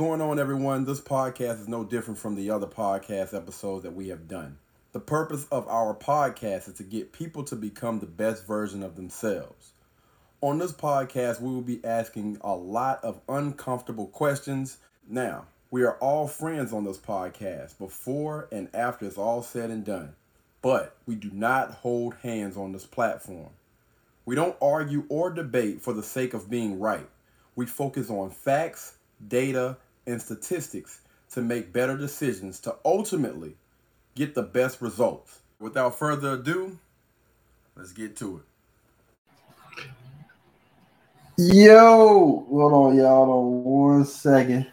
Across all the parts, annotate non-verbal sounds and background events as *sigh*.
Going on, everyone? This podcast is no different from the other podcast episodes that we have done. The purpose of our podcast is to get people to become the best version of themselves. On this podcast, we will be asking a lot of uncomfortable questions. Now, we are all friends on this podcast before and after it's all said and done, but we do not hold hands on this platform. We don't argue or debate for the sake of being right. We focus on facts data, and statistics to make better decisions to ultimately get the best results. Without further ado, let's get to it. Yo, hold on, y'all. On one second.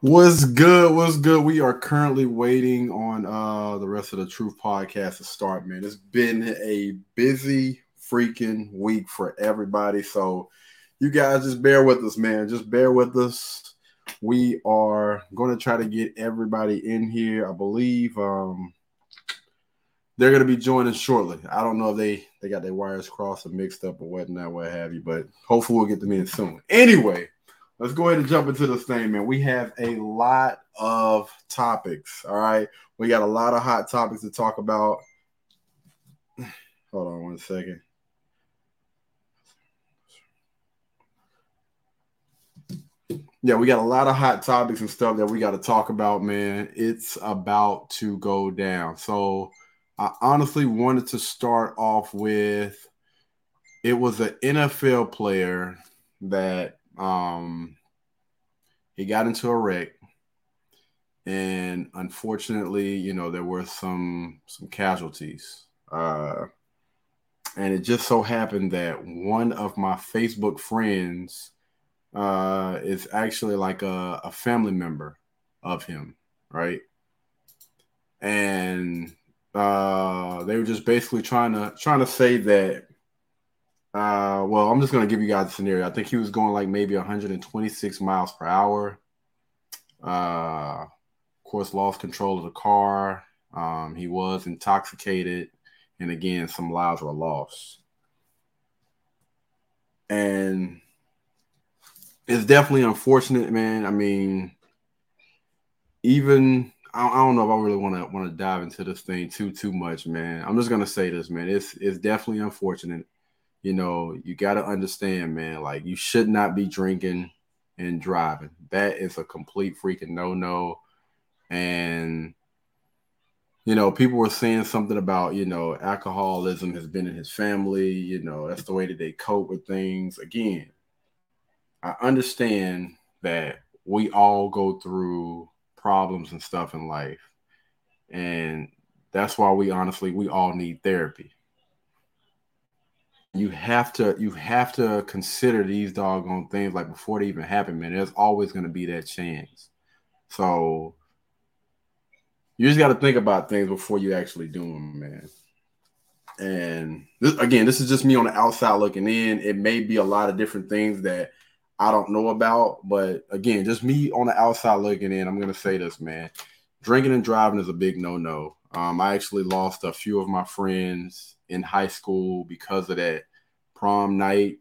What's good? What's good? We are currently waiting on uh the rest of the Truth podcast to start, man. It's been a busy freaking week for everybody. So you guys just bear with us, man. Just bear with us. We are going to try to get everybody in here. I believe um, they're going to be joining shortly. I don't know if they they got their wires crossed or mixed up or whatnot, what have you, but hopefully we'll get them in soon. Anyway, let's go ahead and jump into this thing, man. We have a lot of topics. All right, we got a lot of hot topics to talk about. *sighs* Hold on one second. Yeah, we got a lot of hot topics and stuff that we got to talk about, man. It's about to go down. So, I honestly wanted to start off with it was an NFL player that um he got into a wreck and unfortunately, you know, there were some some casualties. Uh and it just so happened that one of my Facebook friends uh, is actually like a, a family member of him, right? And uh, they were just basically trying to trying to say that. Uh, well, I'm just gonna give you guys a scenario. I think he was going like maybe 126 miles per hour. Uh, of course, lost control of the car. Um, he was intoxicated, and again, some lives were lost. And it's definitely unfortunate, man. I mean, even I, don't know if I really want to want to dive into this thing too too much, man. I'm just gonna say this, man. It's it's definitely unfortunate. You know, you got to understand, man. Like you should not be drinking and driving. That is a complete freaking no no. And you know, people were saying something about, you know, alcoholism has been in his family. You know, that's the way that they cope with things. Again, I understand that we all go through problems and stuff in life. And that's why we honestly we all need therapy. You have to you have to consider these doggone things like before they even happen, man. There's always going to be that chance. So you just got to think about things before you actually do them, man. And this, again, this is just me on the outside looking in. It may be a lot of different things that I don't know about. But again, just me on the outside looking in, I'm gonna say this, man. Drinking and driving is a big no-no. Um, I actually lost a few of my friends in high school because of that prom night.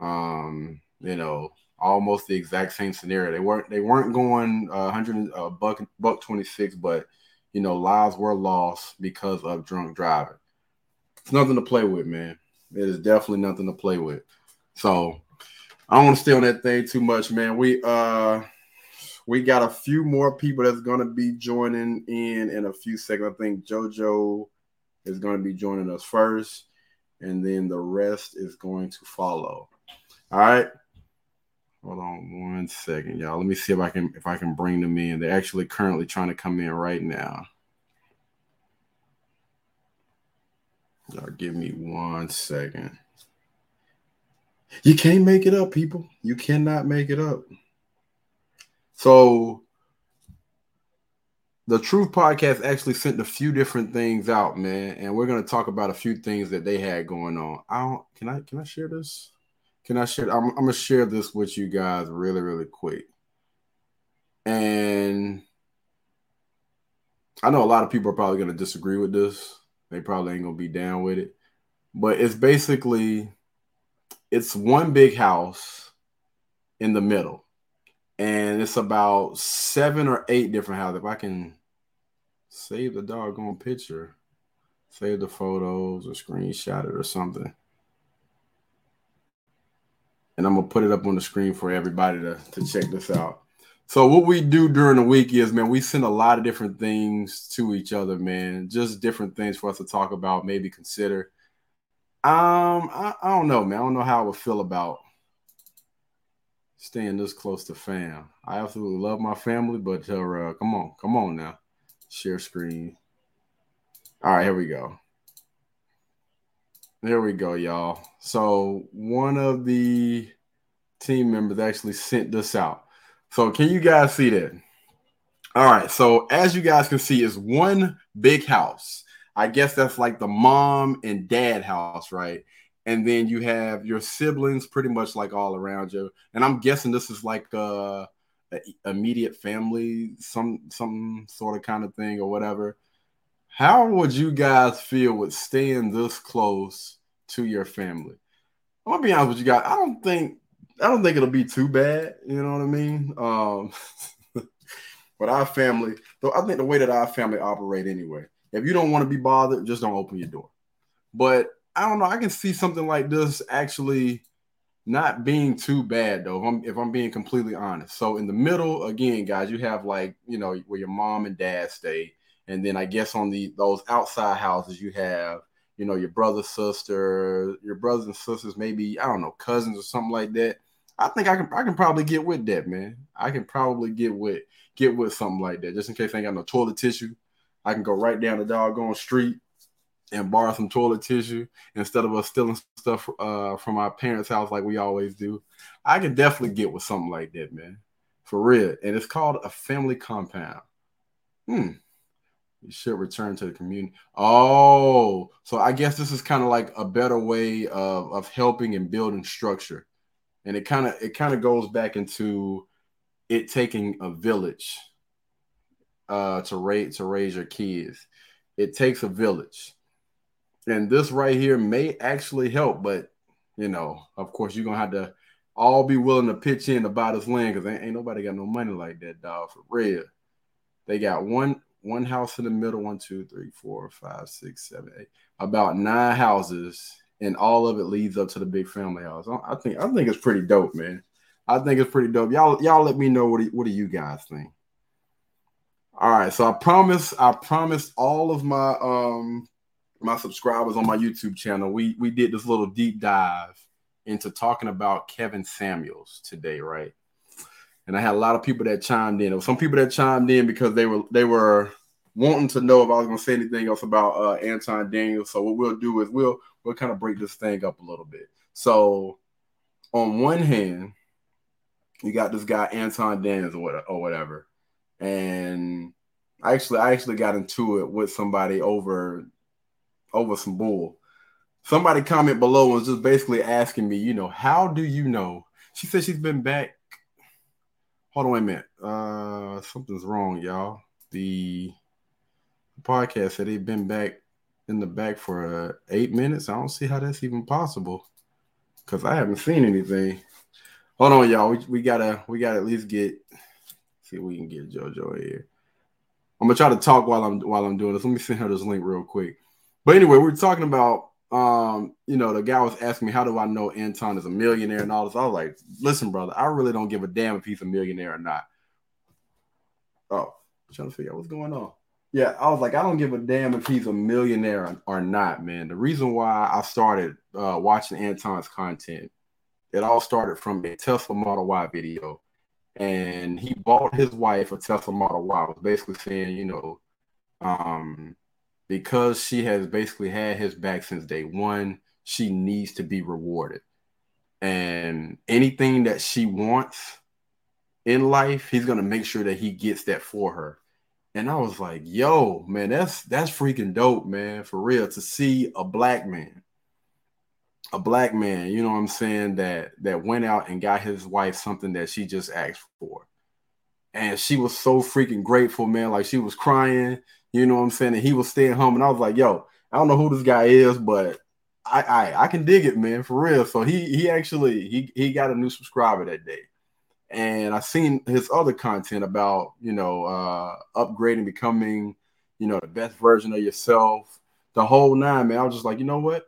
Um, you know, almost the exact same scenario. They weren't they weren't going uh, 100 uh, buck buck 26, but you know, lives were lost because of drunk driving. It's nothing to play with, man. It is definitely nothing to play with. So I don't want to stay on that thing too much, man. We uh we got a few more people that's gonna be joining in in a few seconds. I think JoJo is gonna be joining us first, and then the rest is going to follow. All right. Hold on one second, y'all. Let me see if I can if I can bring them in. They're actually currently trying to come in right now. Y'all give me one second. You can't make it up, people. You cannot make it up. So the Truth Podcast actually sent a few different things out, man, and we're gonna talk about a few things that they had going on. I don't can I can I share this? Can I share? I'm, I'm gonna share this with you guys really, really quick. And I know a lot of people are probably gonna disagree with this. They probably ain't gonna be down with it, but it's basically it's one big house in the middle. and it's about seven or eight different houses. If I can save the doggone picture, save the photos or screenshot it or something. And I'm gonna put it up on the screen for everybody to, to check this out. So what we do during the week is, man, we send a lot of different things to each other, man. Just different things for us to talk about, maybe consider. Um, I, I don't know, man. I don't know how I would feel about staying this close to fam. I absolutely love my family, but uh, come on, come on now, share screen. All right, here we go. There we go, y'all. So one of the team members actually sent this out. So can you guys see that? All right. So as you guys can see, is one big house. I guess that's like the mom and dad house, right? and then you have your siblings pretty much like all around you. And I'm guessing this is like a, a immediate family, some some sort of kind of thing or whatever. How would you guys feel with staying this close to your family? I'm gonna be honest with you guys. I don't think I don't think it'll be too bad. You know what I mean? Um, *laughs* but our family, though, I think the way that our family operate anyway. If you don't want to be bothered, just don't open your door. But I don't know. I can see something like this actually not being too bad though. If I'm if I'm being completely honest. So in the middle, again, guys, you have like you know where your mom and dad stay, and then I guess on the those outside houses you have you know your brother, sister, your brothers and sisters, maybe I don't know cousins or something like that. I think I can I can probably get with that, man. I can probably get with get with something like that, just in case I ain't got no toilet tissue. I can go right down the doggone street and borrow some toilet tissue instead of us stealing stuff uh, from our parents' house like we always do. I can definitely get with something like that, man. For real. And it's called a family compound. Hmm. You should return to the community. Oh, so I guess this is kind of like a better way of, of helping and building structure. And it kind of it kind of goes back into it taking a village uh, to raise to raise your kids. It takes a village and this right here may actually help, but you know, of course, you're gonna have to all be willing to pitch in to buy this land because ain't, ain't nobody got no money like that, dog. For real. They got one one house in the middle, one, two, three, four, five, six, seven, eight, about nine houses, and all of it leads up to the big family house. I think I think it's pretty dope, man. I think it's pretty dope. Y'all, y'all let me know what do, what do you guys think? All right, so I promise, I promised all of my um my subscribers on my YouTube channel, we we did this little deep dive into talking about Kevin Samuels today, right? And I had a lot of people that chimed in. There were some people that chimed in because they were they were wanting to know if I was going to say anything else about uh, Anton Daniels. So what we'll do is we'll we'll kind of break this thing up a little bit. So on one hand, you got this guy Anton Daniels or whatever, and I actually I actually got into it with somebody over over some bull. Somebody comment below was just basically asking me, you know, how do you know? She said she's been back. Hold on a minute. Uh, something's wrong, y'all. The podcast said they've been back in the back for uh, eight minutes. I don't see how that's even possible because I haven't seen anything. Hold on, y'all. We, we gotta we gotta at least get see if we can get JoJo here. I'm gonna try to talk while I'm while I'm doing this. Let me send her this link real quick. But anyway, we are talking about um, you know, the guy was asking me, how do I know Anton is a millionaire and all this? I was like, listen, brother, I really don't give a damn if he's a millionaire or not. Oh, I'm trying to figure out what's going on. Yeah, I was like, I don't give a damn if he's a millionaire or not, man. The reason why I started uh, watching Anton's content, it all started from a Tesla Model Y video. And he bought his wife a Tesla Model Y, was basically saying, you know, um, because she has basically had his back since day one, she needs to be rewarded. And anything that she wants in life, he's gonna make sure that he gets that for her. And I was like, yo, man, that's that's freaking dope, man, for real. To see a black man, a black man, you know what I'm saying, that that went out and got his wife something that she just asked for. And she was so freaking grateful, man. Like she was crying. You know what I'm saying? And he was staying home, and I was like, "Yo, I don't know who this guy is, but I I, I can dig it, man, for real." So he he actually he he got a new subscriber that day, and I seen his other content about you know uh, upgrading, becoming you know the best version of yourself, the whole nine. Man, I was just like, you know what?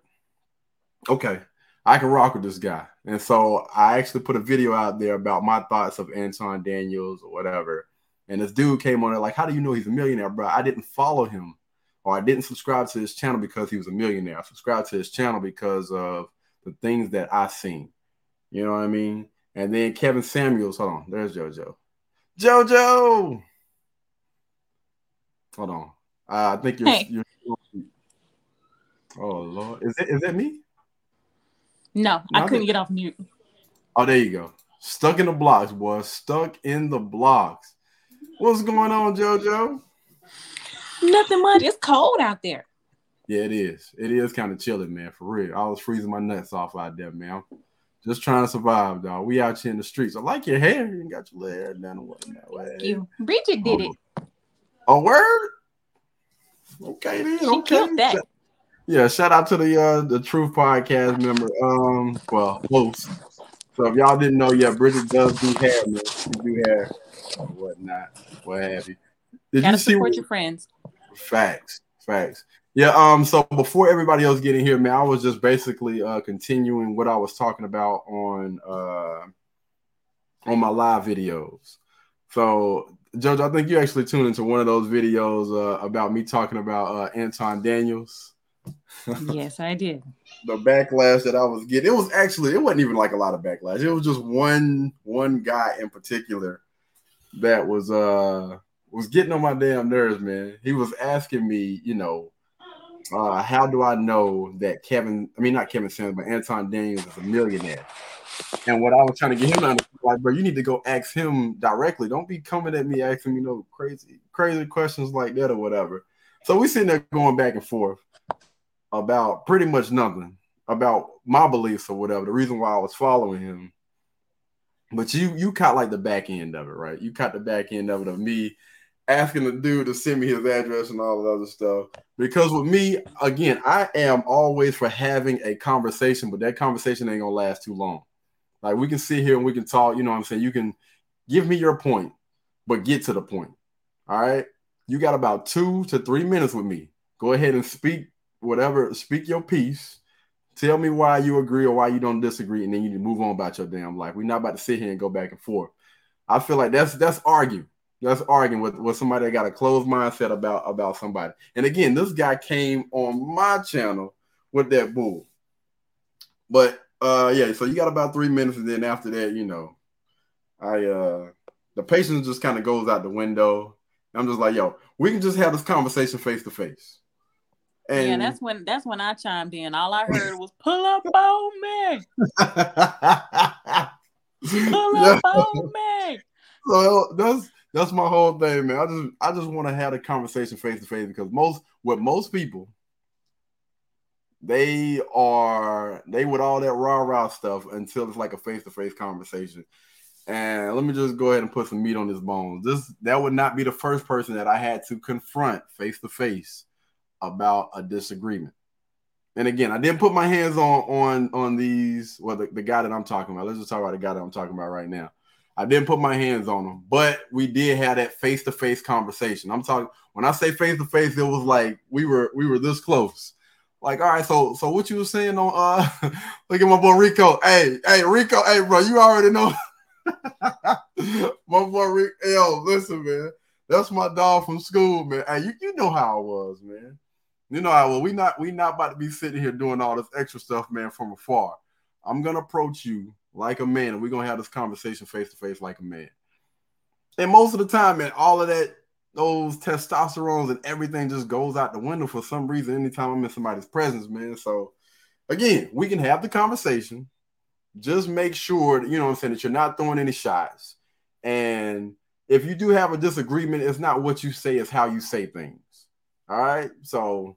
Okay, I can rock with this guy. And so I actually put a video out there about my thoughts of Anton Daniels or whatever. And this dude came on there like, how do you know he's a millionaire, bro? I didn't follow him or I didn't subscribe to his channel because he was a millionaire. I subscribed to his channel because of the things that I seen. You know what I mean? And then Kevin Samuels, hold on, there's JoJo. JoJo! Hold on. Uh, I think you're, hey. you're Oh Lord. Is it is that me? No, I couldn't get off mute. Oh, there you go. Stuck in the blocks, boy. Stuck in the blocks. What's going on, JoJo? Nothing much. It's cold out there. Yeah, it is. It is kind of chilly, man. For real. I was freezing my nuts off out there, man. Just trying to survive, dog. We out here in the streets. I like your hair. You got your hair down and whatnot. Thank you. Bridget did oh. it. A word? Okay, then. She okay. killed that. Yeah, shout out to the uh the Truth Podcast member. Um, well, host. So if y'all didn't know yet, Bridget does do hair, man. She do hair or whatnot, what have you. Did Gotta you see support your friends? Facts, facts. Yeah. Um. So before everybody else getting here, man, I was just basically uh continuing what I was talking about on uh on my live videos. So Judge, I think you actually tuned into one of those videos uh, about me talking about uh, Anton Daniels *laughs* yes, I did. the backlash that I was getting, it was actually it wasn't even like a lot of backlash. It was just one one guy in particular that was uh was getting on my damn nerves, man. He was asking me, you know, uh, how do I know that Kevin, I mean not Kevin Sanders, but Anton Daniels is a millionaire? And what I was trying to get him to understand, like, bro, you need to go ask him directly. Don't be coming at me asking me you know crazy, crazy questions like that or whatever. So we sitting there going back and forth about pretty much nothing about my beliefs or whatever. The reason why I was following him. But you you caught like the back end of it, right? You caught the back end of it of me asking the dude to send me his address and all that other stuff. Because with me, again, I am always for having a conversation, but that conversation ain't gonna last too long. Like we can sit here and we can talk, you know what I'm saying? You can give me your point, but get to the point. All right. You got about two to three minutes with me. Go ahead and speak whatever, speak your piece. Tell me why you agree or why you don't disagree, and then you move on about your damn life. We're not about to sit here and go back and forth. I feel like that's that's arguing. That's arguing with, with somebody that got a closed mindset about about somebody. And again, this guy came on my channel with that bull. But uh yeah, so you got about three minutes, and then after that, you know, I uh the patience just kind of goes out the window. I'm just like, yo, we can just have this conversation face to face. And yeah, that's when that's when I chimed in. All I heard was pull up on me. *laughs* pull up on me. So that's that's my whole thing, man. I just I just want to have a conversation face to face because most with most people, they are they with all that rah rah stuff until it's like a face to face conversation. And let me just go ahead and put some meat on this bone. This that would not be the first person that I had to confront face to face about a disagreement. And again, I didn't put my hands on on on these. Well, the, the guy that I'm talking about. Let's just talk about the guy that I'm talking about right now. I didn't put my hands on him, but we did have that face to face conversation. I'm talking when I say face to face, it was like we were we were this close. Like, all right, so so what you were saying on uh *laughs* look at my boy Rico. Hey, hey, Rico, hey bro, you already know *laughs* my boy Rico. Yo, listen, man. That's my dog from school, man. Hey, you, you know how I was, man. You know, well, we not we not about to be sitting here doing all this extra stuff, man, from afar. I'm gonna approach you like a man, and we're gonna have this conversation face to face like a man. And most of the time, man, all of that, those testosterones and everything just goes out the window for some reason anytime I'm in somebody's presence, man. So again, we can have the conversation. Just make sure, you know I'm saying, that you're not throwing any shots. And if you do have a disagreement, it's not what you say, it's how you say things. All right. So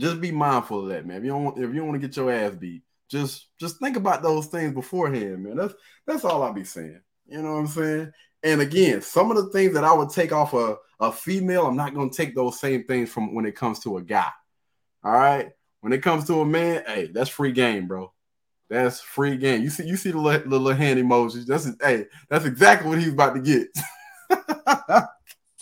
just be mindful of that, man. If you don't if you don't want to get your ass beat, just just think about those things beforehand, man. That's that's all I'll be saying. You know what I'm saying? And again, some of the things that I would take off a, a female, I'm not gonna take those same things from when it comes to a guy. All right. When it comes to a man, hey, that's free game, bro. That's free game. You see, you see the little, little hand emojis. That's hey, that's exactly what he's about to get. *laughs*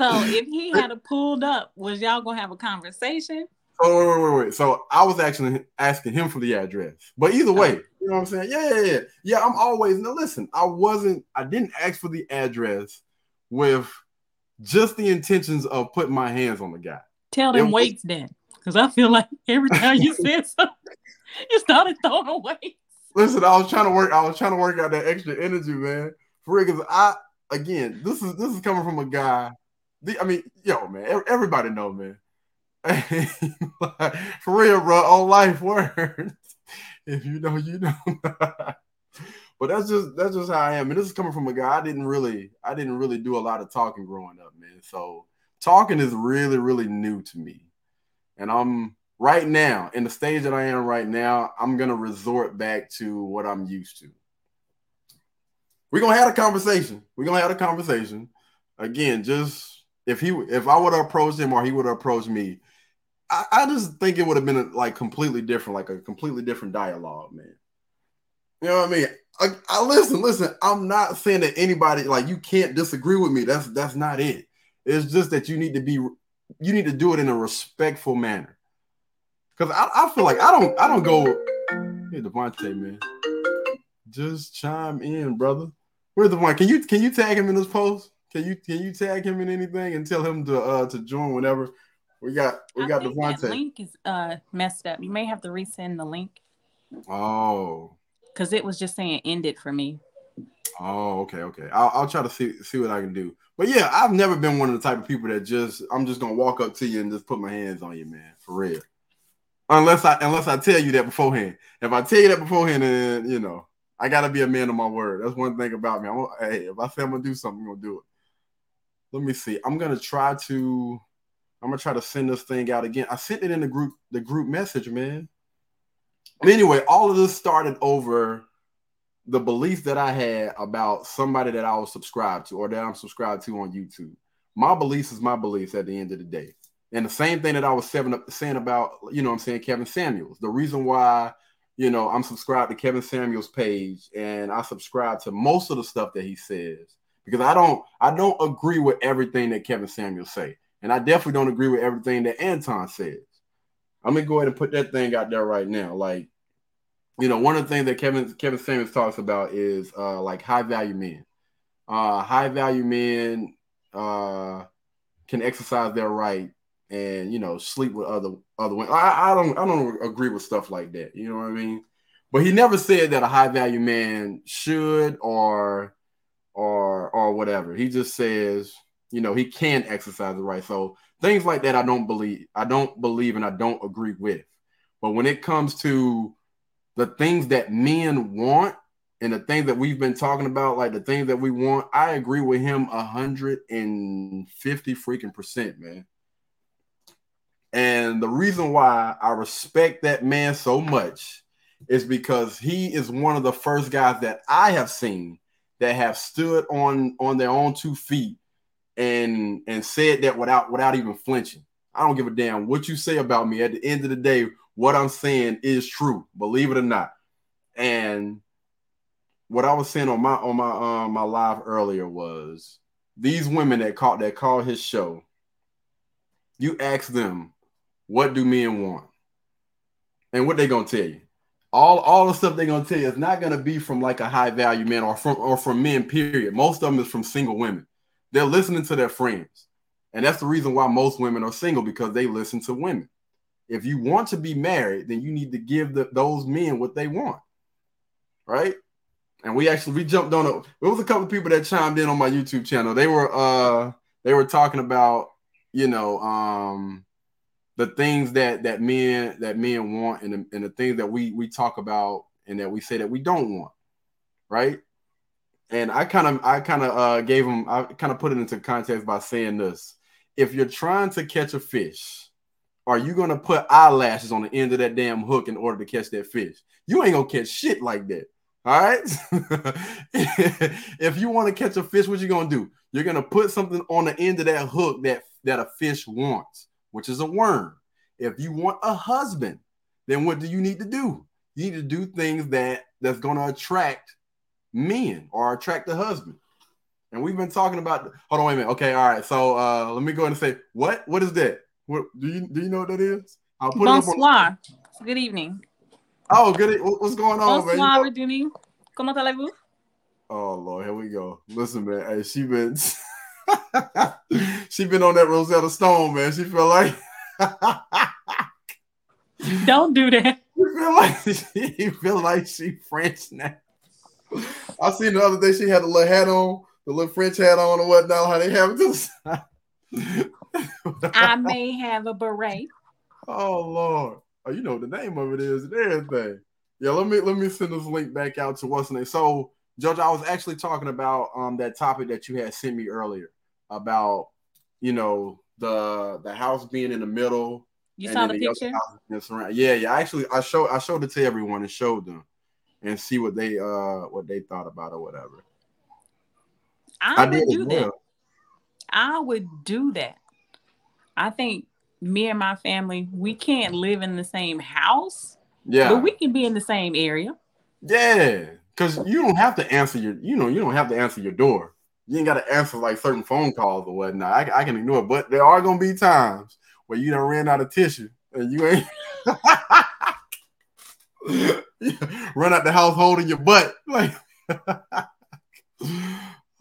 so if he had a pulled up, was y'all gonna have a conversation? Oh wait, wait, wait, wait. So I was actually asking him for the address. But either way, oh. you know what I'm saying? Yeah, yeah, yeah. Yeah, I'm always now listen, I wasn't I didn't ask for the address with just the intentions of putting my hands on the guy. Tell them weights then. Because I feel like every time you *laughs* said something, you started throwing weights. Listen, I was trying to work, I was trying to work out that extra energy, man. For real, because I again, this is this is coming from a guy. The, I mean, yo, man, everybody know, man. *laughs* For real, bro, on life words. *laughs* If you know, you know. *laughs* but that's just that's just how I am. And this is coming from a guy I didn't really I didn't really do a lot of talking growing up, man. So talking is really, really new to me. And I'm right now in the stage that I am right now, I'm gonna resort back to what I'm used to. We're gonna have a conversation. We're gonna have a conversation. Again, just if he if I would have approached him or he would have approached me, I, I just think it would have been like completely different, like a completely different dialogue, man. You know what I mean? I, I, listen, listen. I'm not saying that anybody like you can't disagree with me. That's that's not it. It's just that you need to be, you need to do it in a respectful manner. Because I, I feel like I don't I don't go. Hey Devontae, man, just chime in, brother. Where's the one? Can you can you tag him in this post? Can you can you tag him in anything and tell him to uh to join whenever? We got we I got Devontae. link is uh messed up. You may have to resend the link. Oh. Because it was just saying ended for me. Oh, okay, okay. I'll, I'll try to see see what I can do. But yeah, I've never been one of the type of people that just I'm just gonna walk up to you and just put my hands on you, man, for real. Unless I unless I tell you that beforehand. If I tell you that beforehand, then you know I gotta be a man of my word. That's one thing about me. I'm, hey, if I say I'm gonna do something, I'm gonna do it. Let me see. I'm gonna try to I'm gonna try to send this thing out again. I sent it in the group, the group message, man. Anyway, all of this started over the belief that I had about somebody that I was subscribed to or that I'm subscribed to on YouTube. My beliefs is my beliefs at the end of the day. And the same thing that I was seven up saying about, you know I'm saying, Kevin Samuels. The reason why, you know, I'm subscribed to Kevin Samuels page and I subscribe to most of the stuff that he says because I don't I don't agree with everything that Kevin Samuels say. And I definitely don't agree with everything that Anton says. I'm gonna go ahead and put that thing out there right now. Like, you know, one of the things that Kevin Kevin Samuels talks about is uh like high value men. Uh high value men uh can exercise their right and you know sleep with other other women. I, I don't I don't agree with stuff like that. You know what I mean? But he never said that a high value man should or or or whatever. He just says you know, he can exercise the right. So things like that, I don't believe. I don't believe and I don't agree with. But when it comes to the things that men want and the things that we've been talking about, like the things that we want, I agree with him hundred and fifty freaking percent, man. And the reason why I respect that man so much is because he is one of the first guys that I have seen that have stood on on their own two feet and and said that without without even flinching. I don't give a damn what you say about me. At the end of the day, what I'm saying is true, believe it or not. And what I was saying on my on my um my live earlier was these women that caught that called his show. You ask them, what do men want? And what they gonna tell you? All all the stuff they're gonna tell you is not gonna be from like a high value man or from or from men, period. Most of them is from single women. They're listening to their friends. And that's the reason why most women are single because they listen to women. If you want to be married, then you need to give the, those men what they want. Right? And we actually we jumped on a. it. Was a couple people that chimed in on my YouTube channel. They were uh they were talking about, you know, um the things that that men that men want and the, and the things that we we talk about and that we say that we don't want. Right? and I kind of I kind of uh, gave him I kind of put it into context by saying this: if you're trying to catch a fish, are you gonna put eyelashes on the end of that damn hook in order to catch that fish? You ain't gonna catch shit like that. All right. *laughs* if you want to catch a fish, what you gonna do? You're gonna put something on the end of that hook that that a fish wants, which is a worm. If you want a husband, then what do you need to do? You need to do things that that's going to attract men or attract the husband. And we've been talking about. Hold on, wait a minute. Okay, all right. So uh, let me go ahead and say what? What is that? What do you do? You know what that is? I'll put Bonsoir. it on. Good evening. Oh, good. What's going on, baby? Bonsoir, man? Bonsoir, Comment allez-vous? Oh Lord, here we go. Listen, man. Hey, she been *laughs* *laughs* she been on that Rosetta Stone, man. She feel like *laughs* don't do that. *laughs* You feel like she feel like she French now. I seen the other day she had a little hat on, the little French hat on or whatnot. How they have this? I may have a beret. Oh Lord. Oh, you know the name of it is and everything. Yeah, let me let me send this link back out to what's the name. So, George, I was actually talking about um that topic that you had sent me earlier about you know the the house being in the middle. You saw the, the picture. Yeah, yeah. Actually, I showed I showed it to everyone and showed them and see what they uh what they thought about or whatever. I, I would do well. that. I would do that. I think me and my family, we can't live in the same house. Yeah. But we can be in the same area. Yeah. Cause you don't have to answer your, you know, you don't have to answer your door. You ain't got to answer like certain phone calls or whatnot. I, I can ignore it, but there are gonna be times where you don't ran out of tissue and you ain't *laughs* run out the house holding your butt. Like, *laughs*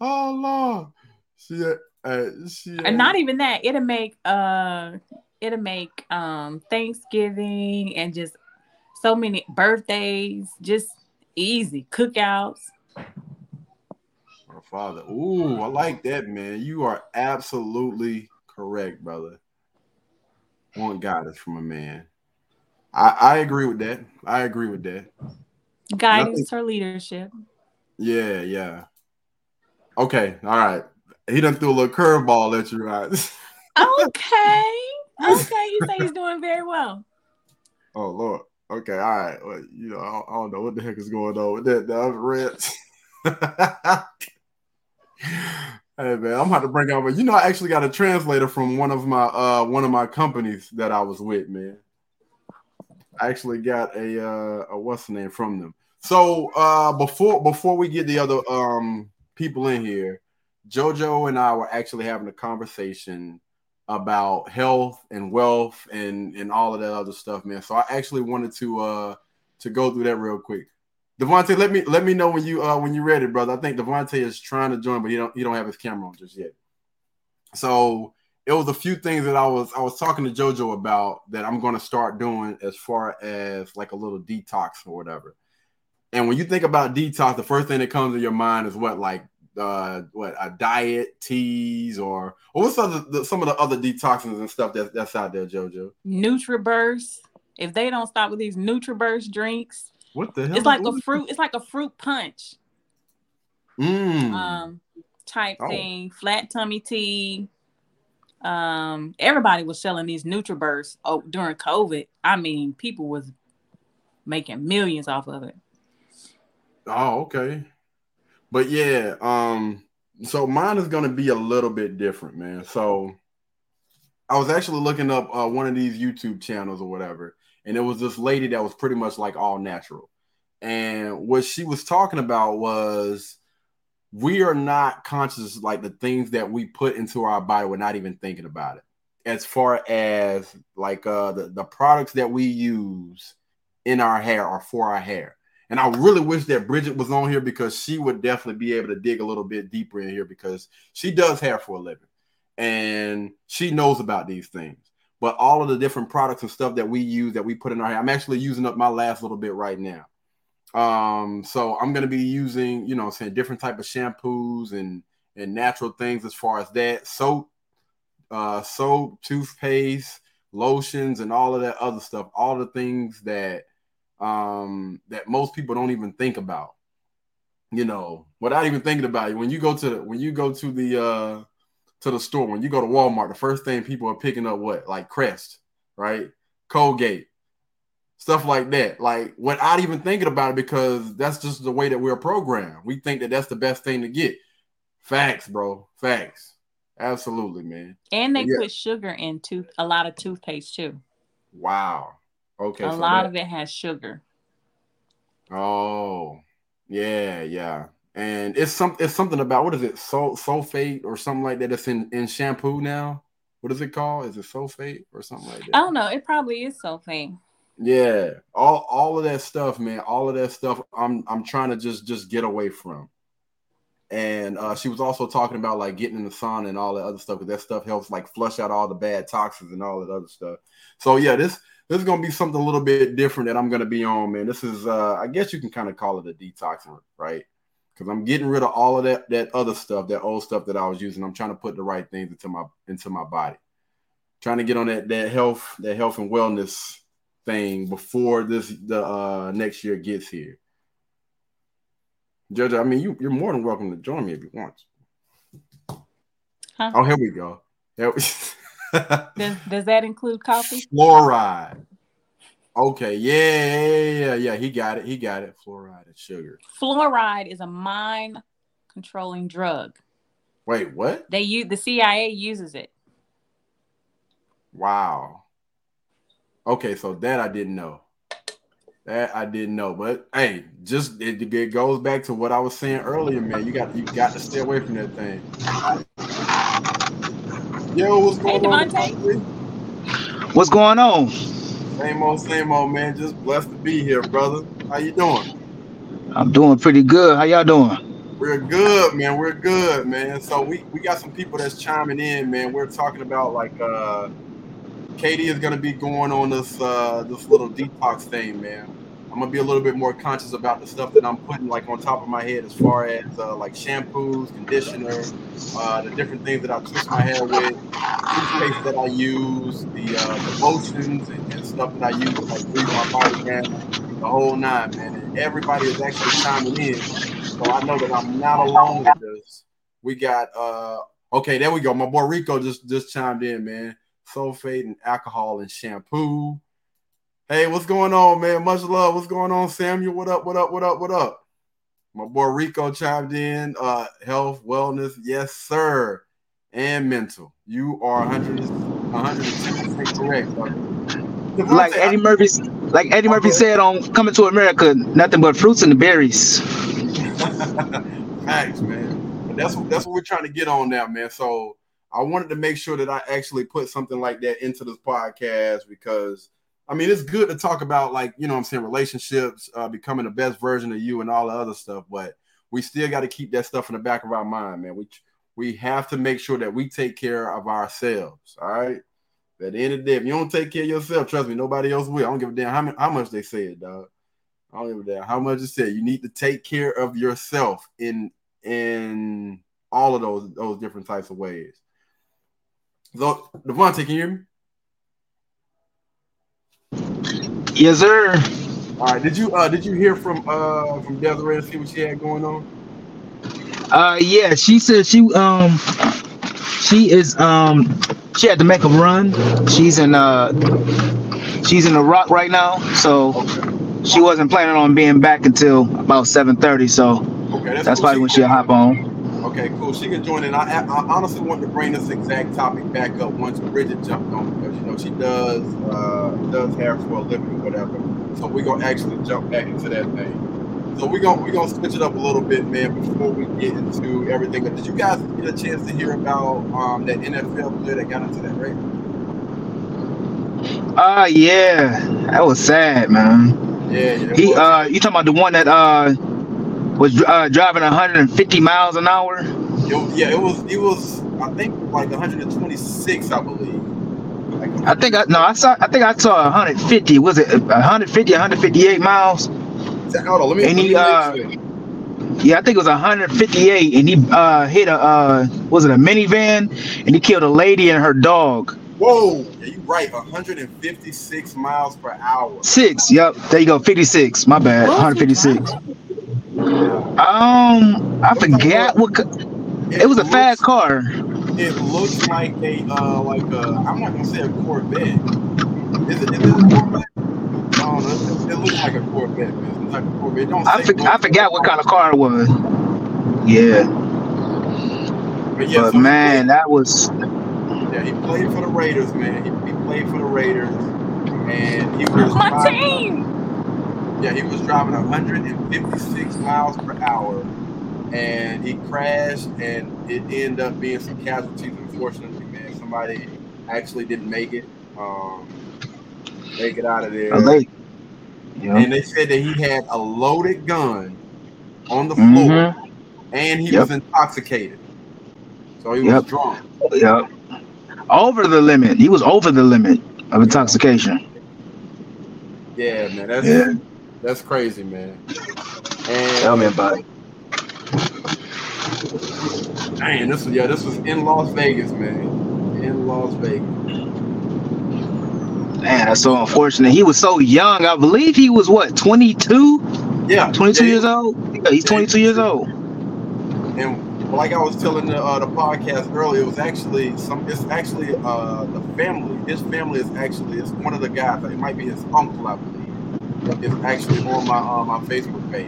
oh Lord. She, uh, she, uh, and not even that. It'll make uh it'll make um Thanksgiving and just so many birthdays just easy cookouts. My father. Ooh, I like that, man. You are absolutely correct, brother. Want guidance from a man. I, I agree with that. I agree with that. Guidance or leadership. Yeah, yeah. Okay, all right. He done threw a little curveball at you, right? *laughs* okay. Okay, you say he's doing very well. Oh Lord. Okay, all right. Well, you know, I don't, I don't, know what the heck is going on with that. The other Reds. *laughs* hey man, I'm about to bring out. You know, I actually got a translator from one of my uh one of my companies that I was with, man. I actually got a uh a what's the name from them. So uh before before we get the other um people in here, Jojo and I were actually having a conversation about health and wealth and and all of that other stuff, man. So I actually wanted to uh to go through that real quick. Devontae, let me let me know when you uh when you're ready, brother. I think Devontae is trying to join, but he don't he don't have his camera on just yet. So it was a few things that I was I was talking to JoJo about that I'm going to start doing as far as like a little detox or whatever. And when you think about detox, the first thing that comes to your mind is what like uh what a diet teas or, or what's other the, some of the other detoxins and stuff that, that's out there, Jojo? NutriBurst. If they don't stop with these NutriBurst drinks, what the hell? It's like a fruit. It's like a fruit punch. Mm. Um, type oh. thing. Flat tummy tea. Um, everybody was selling these NutriBursts oh, during COVID. I mean, people was making millions off of it. Oh, okay. But yeah, um, so mine is gonna be a little bit different, man. So I was actually looking up uh, one of these YouTube channels or whatever, and it was this lady that was pretty much like all natural. And what she was talking about was we are not conscious like the things that we put into our body, we're not even thinking about it. As far as like uh the, the products that we use in our hair or for our hair. And I really wish that Bridget was on here because she would definitely be able to dig a little bit deeper in here because she does hair for a living and she knows about these things. But all of the different products and stuff that we use that we put in our hair, I'm actually using up my last little bit right now. Um, so I'm gonna be using, you know, saying different type of shampoos and and natural things as far as that soap, uh, soap, toothpaste, lotions, and all of that other stuff. All the things that um, that most people don't even think about. You know, without even thinking about it. When you go to when you go to the uh, to the store, when you go to Walmart, the first thing people are picking up what like Crest, right? Colgate, stuff like that. Like without even thinking about it, because that's just the way that we're programmed. We think that that's the best thing to get. Facts, bro. Facts. Absolutely, man. And they yeah. put sugar in tooth a lot of toothpaste too. Wow. Okay. A so lot that... of it has sugar. Oh. Yeah, yeah. And it's some it's something about what is it, Sol sulfate or something like that. It's in, in shampoo now. What is it called? Is it sulfate or something like that? I don't know. It probably is sulfate. Yeah, all all of that stuff, man. All of that stuff. I'm I'm trying to just just get away from. And uh, she was also talking about like getting in the sun and all that other stuff because that stuff helps like flush out all the bad toxins and all that other stuff. So yeah, this this is gonna be something a little bit different that I'm gonna be on, man. This is uh, I guess you can kind of call it a detoxing, right? Because I'm getting rid of all of that that other stuff, that old stuff that I was using. I'm trying to put the right things into my into my body. Trying to get on that that health that health and wellness thing before this the uh next year gets here. Judge, I mean, you, you're more than welcome to join me if you want. Huh? Oh, here we go. Here we... *laughs* *laughs* does, does that include coffee? Fluoride. Okay, yeah, yeah, yeah, yeah. He got it. He got it. Fluoride and sugar. Fluoride is a mind controlling drug. Wait, what? They use the CIA uses it. Wow. Okay, so that I didn't know. That I didn't know, but hey, just it, it, goes back to what I was saying earlier, man. You got you got to stay away from that thing. Yo, what's going hey, on? What's going on? Same old, same old, man. Just blessed to be here, brother. How you doing? I'm doing pretty good. How y'all doing? We're good, man. We're good, man. So we we got some people that's chiming in, man. We're talking about like uh Katie is gonna be going on this uh, this little detox thing, man. I'm gonna be a little bit more conscious about the stuff that I'm putting like on top of my head, as far as uh, like shampoos, conditioner, uh, the different things that I twist my hair with, the toothpaste that I use, the, uh, the lotions and, and, stuff that I use to like my body down, the whole nine, man. And everybody is actually chiming in, so I know that I'm not alone with this. We got uh, okay, there we go. My boy Rico just just chimed in, man sulfate and alcohol and shampoo. Hey, what's going on, man? Much love. What's going on, Samuel? What up? What up? What up? What up? My boy Rico chimed in. Uh, health, wellness, yes, sir, and mental. You are 100, 110% correct. Like Eddie Murphy, like Eddie Murphy said on Coming to America, nothing but fruits and the berries. *laughs* Thanks, man. But that's that's what we're trying to get on now, man. So I wanted to make sure that I actually put something like that into this podcast because I mean it's good to talk about like you know I'm saying relationships, uh, becoming the best version of you and all the other stuff, but we still got to keep that stuff in the back of our mind, man. We we have to make sure that we take care of ourselves. All right. At the end of the day, if you don't take care of yourself, trust me, nobody else will. I don't give a damn how, many, how much they say it, dog. I don't give a damn how much it said. You need to take care of yourself in in all of those those different types of ways. So, Devontae, can you hear me? Yes, sir. All right. Did you uh did you hear from uh from Desiree to see what she had going on? Uh yeah, she said she um she is um she had to make a run. She's in uh she's in the rock right now, so okay. she wasn't planning on being back until about 7:30. So okay, that's, that's probably when she'll hop on. Okay, cool. She can join in. I, I honestly wanted to bring this exact topic back up once Bridget jumped on because you know she does uh, does hair for a living or whatever. So we're gonna actually jump back into that thing. So we're gonna we're gonna switch it up a little bit, man, before we get into everything. But did you guys get a chance to hear about um, that NFL player that got into that race? Uh yeah, that was sad, man. Yeah, yeah he uh, you talking about the one that uh was uh, driving 150 miles an hour. It, yeah, it was. It was. I think like 126, I believe. Like I think I no, I saw. I think I saw 150. Was it 150, 158 miles? Hold on, let me. And he, uh, yeah, I think it was 158, and he uh, hit a uh, was it a minivan, and he killed a lady and her dog. Whoa, yeah, you right. 156 miles per hour. Six. Yep. There you go. 56. My bad. 156. Um, I forgot what. It, it was a looks, fast car. It looks like a uh, like a. I'm not gonna say a Corvette. Is it? Is it a Corvette? No, it, it looks like a Corvette. Man. It's like a Corvette. Don't I, for, I forgot what kind of car it was. Yeah. But, yeah, but so man, played, that was. Yeah, he played for the Raiders, man. He, he played for the Raiders, and he was my team. Yeah, he was driving 156 miles per hour, and he crashed, and it ended up being some casualties. Unfortunately, man, somebody actually didn't make it. Um, make it out of there. Yeah. And they said that he had a loaded gun on the floor, mm-hmm. and he yep. was intoxicated. So he was yep. drunk. Yep. Over the limit. He was over the limit of intoxication. Yeah, man. That's yeah. That's crazy, man. And Tell me about it. Man, this was yeah, this was in Las Vegas, man. In Las Vegas. Man, that's so unfortunate. He was so young. I believe he was what, 22? Yeah. 22 yeah, years old? Yeah, he's 22 years old. And like I was telling the, uh, the podcast earlier, it was actually some. It's actually uh, the family. His family is actually it's one of the guys. It might be his uncle, I believe. It's actually on my uh, my Facebook page,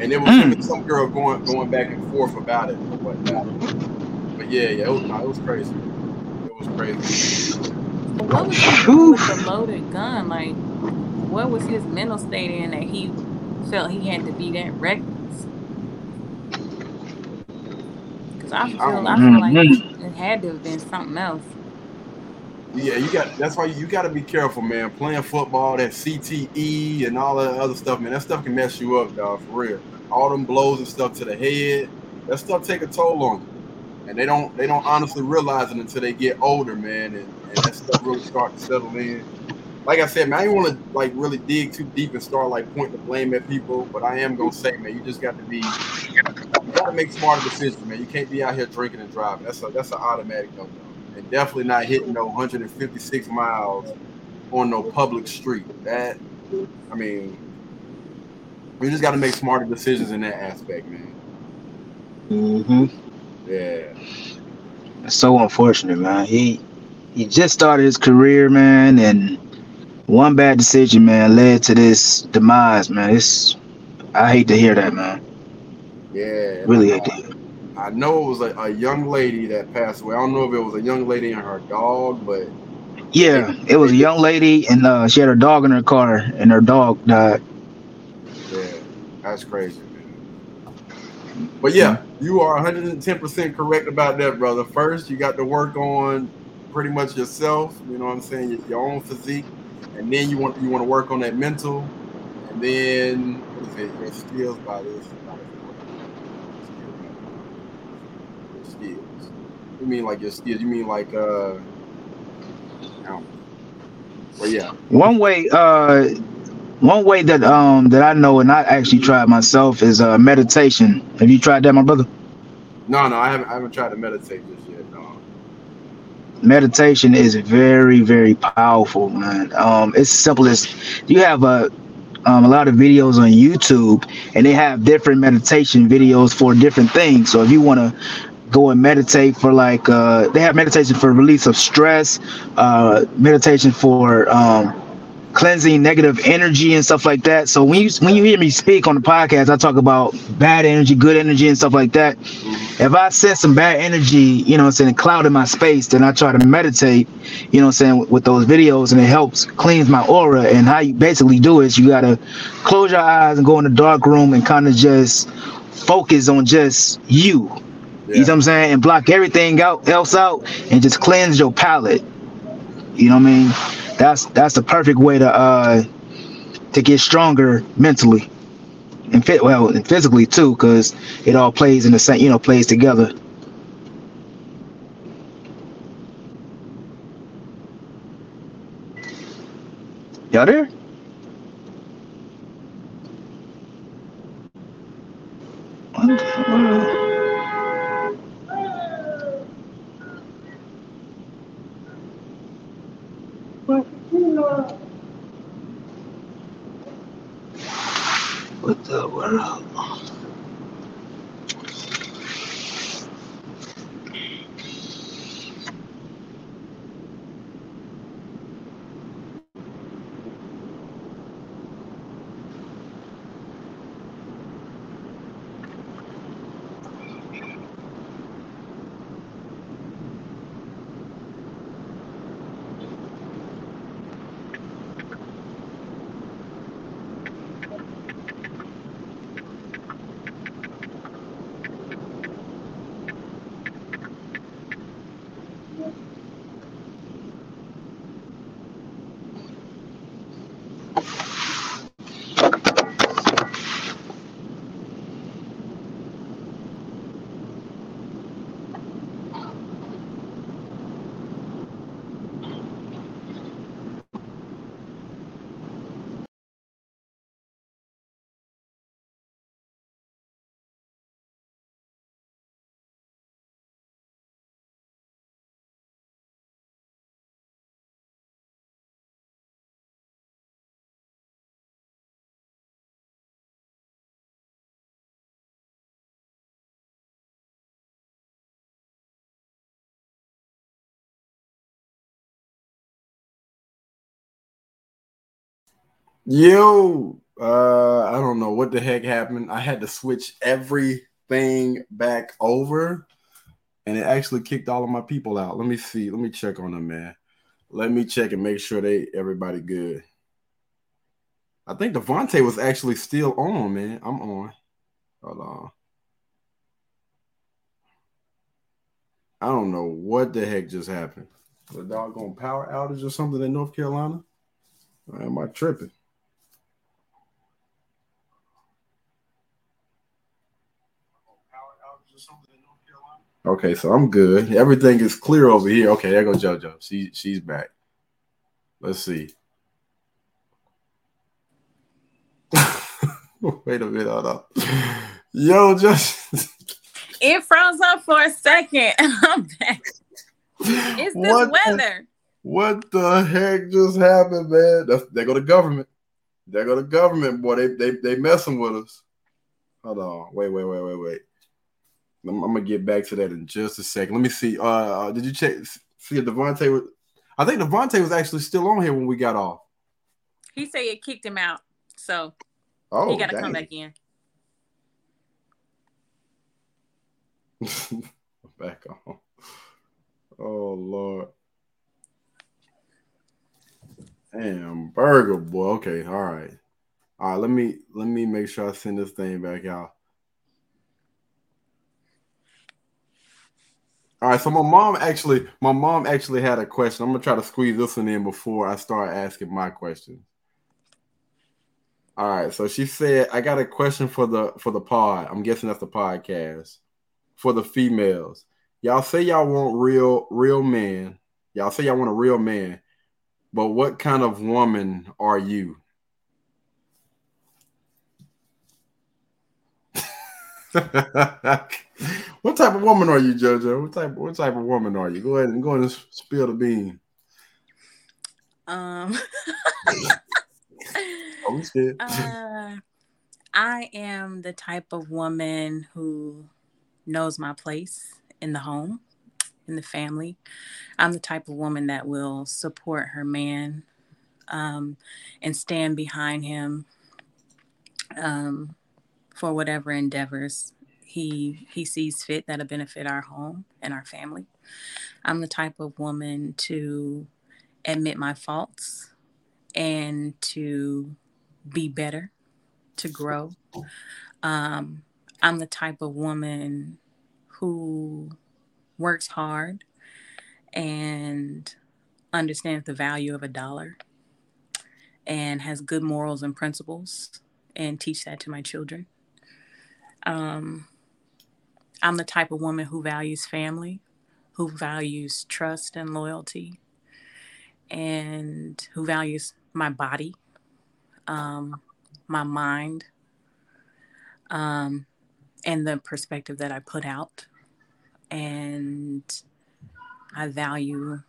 and it was mm. some girl going going back and forth about it or whatnot. But yeah, yeah, it was, it was crazy. It was crazy. What was he doing with the loaded gun? Like, what was his mental state in that he felt he had to be that reckless? Because I feel, I feel like mm-hmm. it had to have been something else. Yeah, you got. That's why you got to be careful, man. Playing football, that CTE and all that other stuff, man. That stuff can mess you up, dog. For real. All them blows and stuff to the head. That stuff take a toll on you and they don't they don't honestly realize it until they get older, man, and, and that stuff really start to settle in. Like I said, man, I don't want to like really dig too deep and start like pointing the blame at people, but I am gonna say, man, you just got to be you got to make smarter decisions, man. You can't be out here drinking and driving. That's a that's an automatic no, and definitely not hitting no 156 miles on no public street. That I mean, we just got to make smarter decisions in that aspect, man. Mm-hmm. Yeah. It's so unfortunate, man. He he just started his career, man, and one bad decision, man, led to this demise, man. It's I hate to hear that, man. Yeah. Really hate to hear. I know it was a, a young lady that passed away. I don't know if it was a young lady and her dog, but yeah, it was a young lady and uh, she had her dog in her car and her dog died. Yeah, that's crazy. But yeah, you are 110% correct about that, brother. First, you got to work on pretty much yourself, you know what I'm saying, your, your own physique, and then you want you want to work on that mental, and then what is it, your skills by this. Your skills. You mean like your skills? You mean like uh well, yeah. One way uh one way that um that I know and I actually tried myself is uh meditation. Have you tried that, my brother? No, no, I haven't. I haven't tried to meditate just yet. No. Meditation is very, very powerful, man. Um, it's simple as you have a um, a lot of videos on YouTube, and they have different meditation videos for different things. So if you want to go and meditate for like, uh, they have meditation for release of stress, uh, meditation for um, cleansing negative energy and stuff like that. So when you when you hear me speak on the podcast, I talk about bad energy, good energy, and stuff like that. If I sense some bad energy, you know, I'm saying cloud in my space, then I try to meditate, you know, I'm saying with those videos, and it helps cleanse my aura. And how you basically do is you gotta close your eyes and go in the dark room and kind of just focus on just you. Yeah. You know what I'm saying? And block everything out else out and just cleanse your palate. You know what I mean? that's that's the perfect way to uh to get stronger mentally and fit well and physically too because it all plays in the same you know plays together y'all there What the world? Yo, uh, I don't know what the heck happened. I had to switch everything back over, and it actually kicked all of my people out. Let me see. Let me check on them, man. Let me check and make sure they everybody good. I think Devontae was actually still on, man. I'm on. Hold on. I don't know what the heck just happened. The doggone power outage or something in North Carolina? Am I tripping? Okay, so I'm good. Everything is clear over here. Okay, there goes JoJo. She she's back. Let's see. *laughs* Wait a minute, hold up. Yo, just *laughs* it froze up for a second. *laughs* I'm back. It's this what weather. The, what the heck just happened, man? That's, there go the government. There go the government, boy. They they they messing with us. Hold on. Wait, wait, wait, wait, wait. I'm, I'm, gonna get back to that in just a second. Let me see. Uh, uh did you check see if Devontae was I think Devontae was actually still on here when we got off. He said it kicked him out. So oh, he gotta come back in. *laughs* back on. Oh Lord. Damn, burger boy. Okay, all right. All right, let me let me make sure I send this thing back out. All right, so my mom actually, my mom actually had a question. I'm gonna try to squeeze this one in before I start asking my question. All right, so she said, "I got a question for the for the pod. I'm guessing that's the podcast for the females. Y'all say y'all want real real men. Y'all say y'all want a real man, but what kind of woman are you?" *laughs* what type of woman are you, JoJo? What type what type of woman are you? Go ahead and go ahead and spill the bean. Um *laughs* oh, *laughs* uh, I am the type of woman who knows my place in the home, in the family. I'm the type of woman that will support her man um, and stand behind him um, for whatever endeavors he he sees fit that'll benefit our home and our family. I'm the type of woman to admit my faults and to be better, to grow. Um, I'm the type of woman who works hard and understands the value of a dollar and has good morals and principles and teach that to my children. Um, I'm the type of woman who values family, who values trust and loyalty, and who values my body, um, my mind, um, and the perspective that I put out. And I value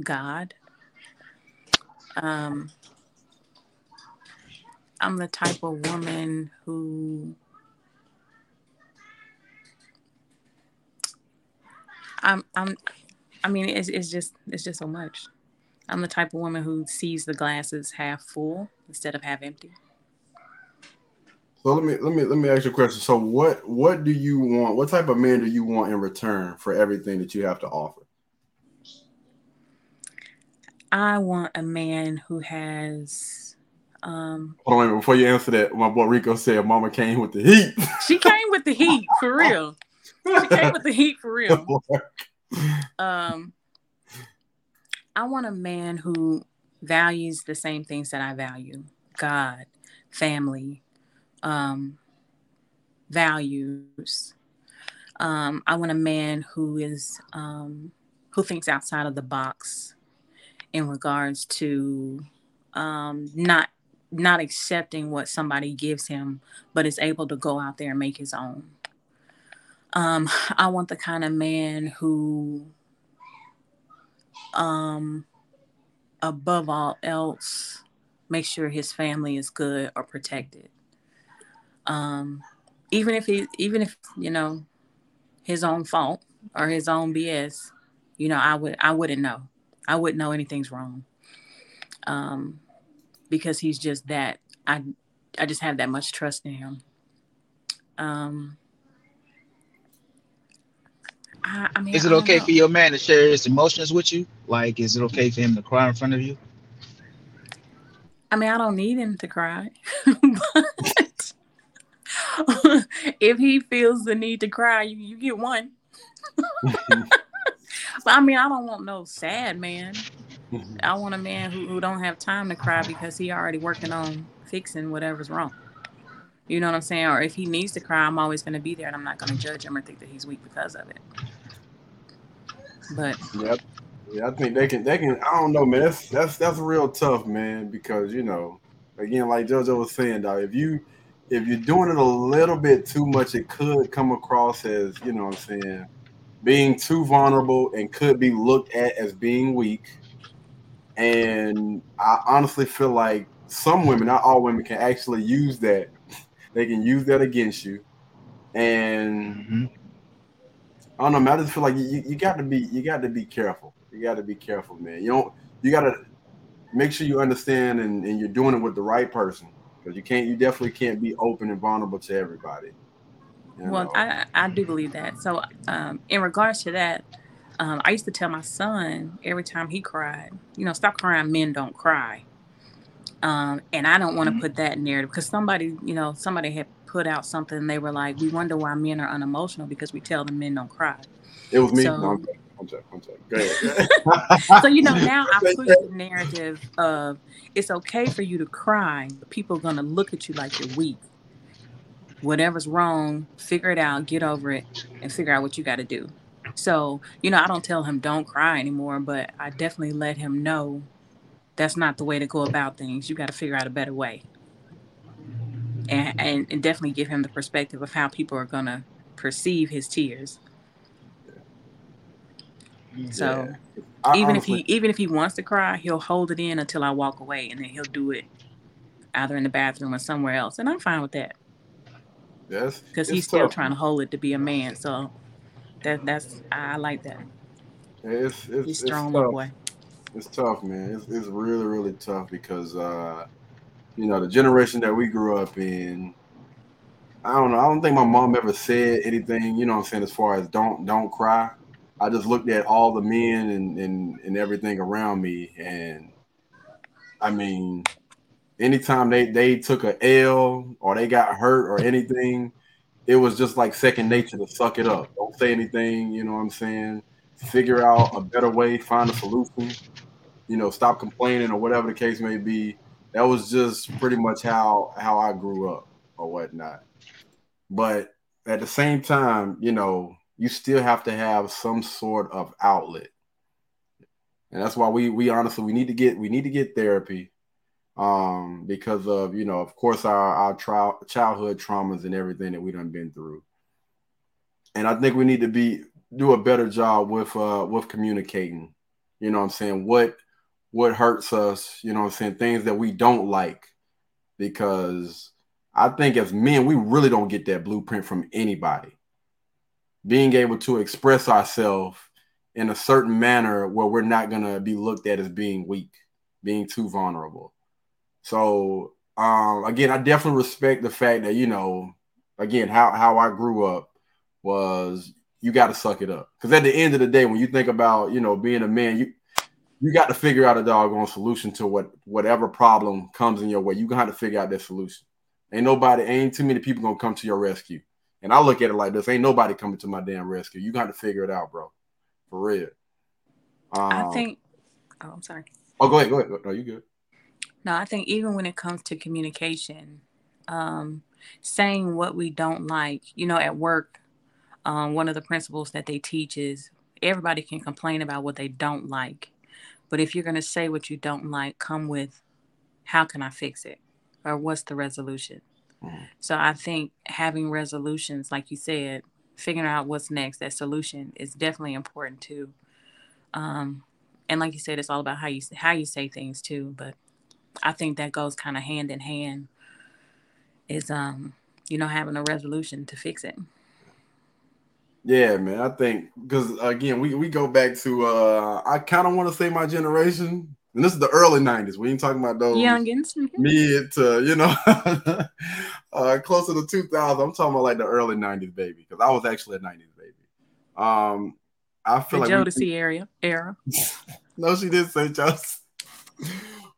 God. Um, I'm the type of woman who I'm I'm I mean it's it's just it's just so much. I'm the type of woman who sees the glasses half full instead of half empty. So let me let me let me ask you a question. So what what do you want? What type of man do you want in return for everything that you have to offer? I want a man who has um Hold on, before you answer that, my boy Rico said mama came with the heat. She came with the heat for *laughs* real she came with the heat for *laughs* real. Um, I want a man who values the same things that I value: God, family, um, values. Um, I want a man who is um, who thinks outside of the box in regards to um, not not accepting what somebody gives him, but is able to go out there and make his own. Um, I want the kind of man who, um, above all else, makes sure his family is good or protected. Um, even if he, even if you know, his own fault or his own BS, you know, I would, I wouldn't know. I wouldn't know anything's wrong. Um, because he's just that. I I just have that much trust in him. Um, I, I mean, is it okay know. for your man to share his emotions with you? Like, is it okay for him to cry in front of you? I mean, I don't need him to cry, *laughs* but *laughs* if he feels the need to cry, you, you get one. *laughs* but I mean, I don't want no sad man. Mm-hmm. I want a man who, who don't have time to cry because he already working on fixing whatever's wrong. You know what I'm saying? Or if he needs to cry, I'm always going to be there, and I'm not going to judge him or think that he's weak because of it. But yep, yeah, I think they can. They can. I don't know, man. That's that's that's real tough, man. Because you know, again, like JoJo was saying, dog, if you if you're doing it a little bit too much, it could come across as you know what I'm saying, being too vulnerable and could be looked at as being weak. And I honestly feel like some women, not all women, can actually use that. They can use that against you. And mm-hmm. I don't know, man. I just feel like you, you got to be you got to be careful. You got to be careful, man. You don't you got to make sure you understand and, and you're doing it with the right person because you can't you definitely can't be open and vulnerable to everybody. Well, I, I do believe that. So, um, in regards to that, um, I used to tell my son every time he cried, you know, stop crying, men don't cry. Um, and I don't want to mm-hmm. put that narrative because somebody, you know, somebody had put out something. They were like, "We wonder why men are unemotional because we tell them men don't cry." It was me. So, no, I'm sorry, I'm sorry. Go ahead. so you know *laughs* now I push the narrative of it's okay for you to cry, but people are gonna look at you like you're weak. Whatever's wrong, figure it out, get over it, and figure out what you got to do. So you know I don't tell him don't cry anymore, but I definitely let him know that's not the way to go about things. You got to figure out a better way. And, and, and, definitely give him the perspective of how people are going to perceive his tears. Yeah. So I, even honestly, if he even if he wants to cry, he'll hold it in until I walk away, and then he'll do it either in the bathroom or somewhere else, and I'm fine with that. Yes, because he's still trying to hold it to be a man. So that that's I, I like that. It's, it's he's strong, little boy. It's tough, man. It's, it's really, really tough because, uh, you know, the generation that we grew up in, I don't know. I don't think my mom ever said anything, you know what I'm saying, as far as don't don't cry. I just looked at all the men and, and, and everything around me. And I mean, anytime they, they took a L or they got hurt or anything, it was just like second nature to suck it up. Don't say anything, you know what I'm saying? Figure out a better way, find a solution you know, stop complaining or whatever the case may be. That was just pretty much how how I grew up or whatnot. But at the same time, you know, you still have to have some sort of outlet. And that's why we we honestly we need to get we need to get therapy um because of you know of course our our trial, childhood traumas and everything that we done been through and i think we need to be do a better job with uh with communicating you know what i'm saying what what hurts us, you know I'm saying, things that we don't like. Because I think as men, we really don't get that blueprint from anybody. Being able to express ourselves in a certain manner where we're not going to be looked at as being weak, being too vulnerable. So, um, again, I definitely respect the fact that, you know, again, how, how I grew up was you got to suck it up. Because at the end of the day, when you think about, you know, being a man, you, you got to figure out a doggone solution to what whatever problem comes in your way. You gonna have to figure out that solution. Ain't nobody, ain't too many people gonna come to your rescue. And I look at it like this: ain't nobody coming to my damn rescue. You got to figure it out, bro. For real. Um, I think. Oh, I'm sorry. Oh, go ahead. Go ahead. No, you good. No, I think even when it comes to communication, um, saying what we don't like, you know, at work, um, one of the principles that they teach is everybody can complain about what they don't like but if you're going to say what you don't like, come with how can I fix it? Or what's the resolution? Mm. So I think having resolutions, like you said, figuring out what's next, that solution is definitely important too. Um, and like you said, it's all about how you how you say things too. But I think that goes kind of hand in hand. Is um, you know, having a resolution to fix it. Yeah, man. I think because again, we, we go back to uh I kind of want to say my generation, and this is the early '90s. We ain't talking about those youngins, mid to you know, *laughs* uh, closer to 2000. I'm talking about like the early '90s, baby, because I was actually a '90s baby. Um, I feel the like Jodeci we, area era. *laughs* no, she did say Jodeci.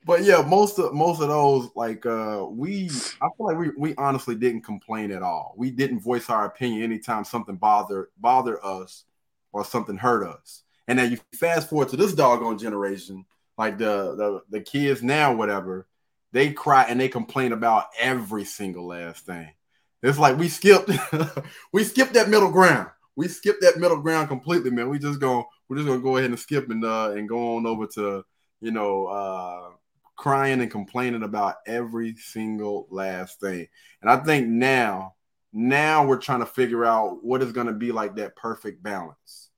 But yeah, most of most of those, like uh we I feel like we we honestly didn't complain at all. We didn't voice our opinion anytime something bothered bother us or something hurt us. And then you fast forward to this doggone generation, like the the, the kids now, whatever, they cry and they complain about every single last thing. It's like we skipped *laughs* we skipped that middle ground. We skipped that middle ground completely, man. We just go we're just gonna go ahead and skip and uh and go on over to you know uh crying and complaining about every single last thing. And I think now, now we're trying to figure out what is going to be like that perfect balance.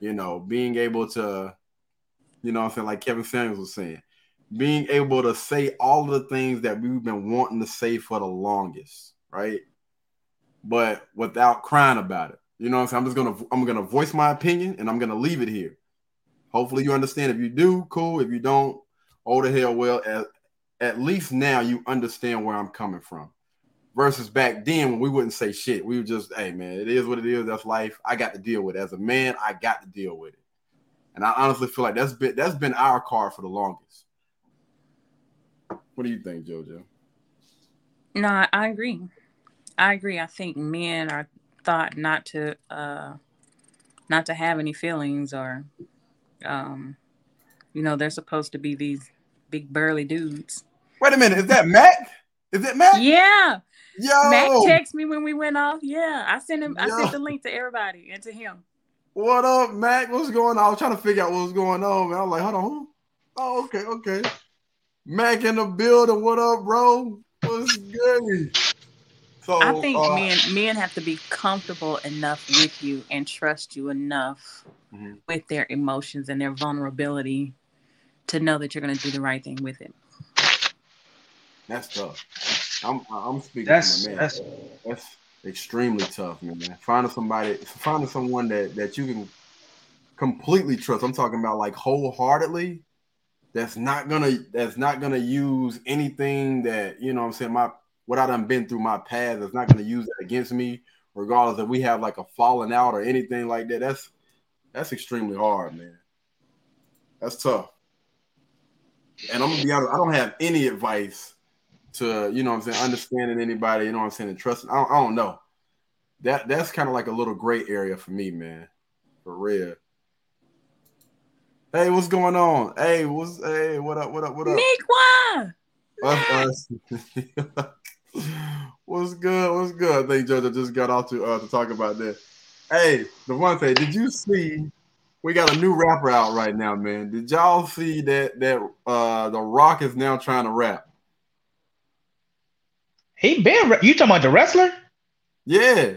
You know, being able to, you know I'm saying, like Kevin Samuels was saying, being able to say all the things that we've been wanting to say for the longest, right? But without crying about it. You know I'm saying? I'm just gonna I'm gonna voice my opinion and I'm gonna leave it here. Hopefully you understand. If you do, cool. If you don't, oh the hell well at, at least now you understand where i'm coming from. Versus back then when we wouldn't say shit. We would just hey man it is what it is. That's life. I got to deal with it. As a man i got to deal with it. And i honestly feel like that's been that's been our car for the longest. What do you think jojo? No i agree. I agree. I think men are thought not to uh not to have any feelings or um you know, they're supposed to be these big burly dudes. Wait a minute, is that Mac? Is it Mac? Yeah. Yo. Mac texted me when we went off. Yeah, I sent him. Yo. I sent the link to everybody and to him. What up, Mac? What's going on? I was trying to figure out what was going on, man. I was like, hold on. Oh, okay, okay. Mac in the building. What up, bro? What's good? So I think uh, men men have to be comfortable enough with you and trust you enough mm-hmm. with their emotions and their vulnerability to know that you're going to do the right thing with it. That's tough. I'm I'm speaking that's, from a man. That's, that's extremely tough, man. Finding somebody, finding someone that that you can completely trust. I'm talking about like wholeheartedly. That's not gonna that's not gonna use anything that you know. I'm saying my what I done been through my past. That's not gonna use that against me, regardless if we have like a falling out or anything like that. That's that's extremely hard, man. That's tough. And I'm gonna be honest, I don't have any advice to, you know I'm saying, understanding anybody, you know I'm saying, and trusting. I don't, I don't know. That that's kind of like a little gray area for me, man. For real. Hey, what's going on? Hey, what's hey, what up, what up, what up? Nick, us, us. what's good? What's good? I think JoJo just got off to uh, to talk about that. Hey, the one thing, did you see? We got a new rapper out right now, man. Did y'all see that that uh the Rock is now trying to rap? He been you talking about the wrestler? Yeah.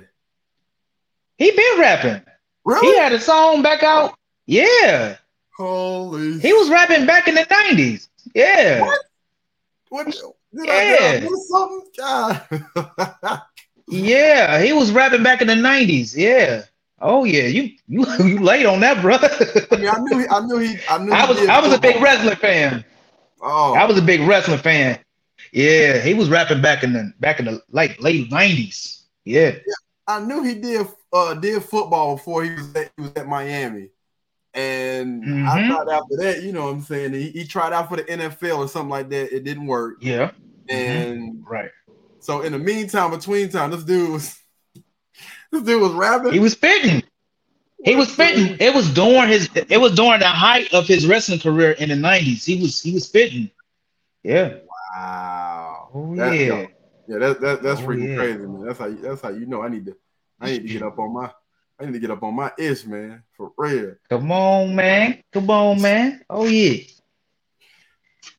He been rapping. Really? He had a song back out. Yeah. Holy. He was rapping back in the nineties. Yeah. What? What? Did yeah. I, something? *laughs* Yeah, he was rapping back in the '90s. Yeah. Oh yeah, you you *laughs* you late on that, brother. I mean, I knew he, I knew he, I knew. *laughs* I was I was a big wrestling fan. Oh, I was a big wrestling fan. Yeah, he was rapping back in the back in the like late '90s. Yeah. yeah I knew he did uh did football before he was at, he was at Miami. And mm-hmm. I thought after that, you know what I'm saying, he, he tried out for the NFL or something like that. It didn't work. Yeah. And mm-hmm. right. So in the meantime, between time, this dude was this dude was rapping. He was spitting. He was spitting. It was during his. It was during the height of his wrestling career in the nineties. He was. He was spitting. Yeah. Wow. Oh that's, yeah. Yeah. That, that that's oh, freaking yeah. crazy, man. That's how. That's how you know. I need to. I need to get up on my. I need to get up on my ish, man. For real. Come on, man. Come on, man. Oh yeah.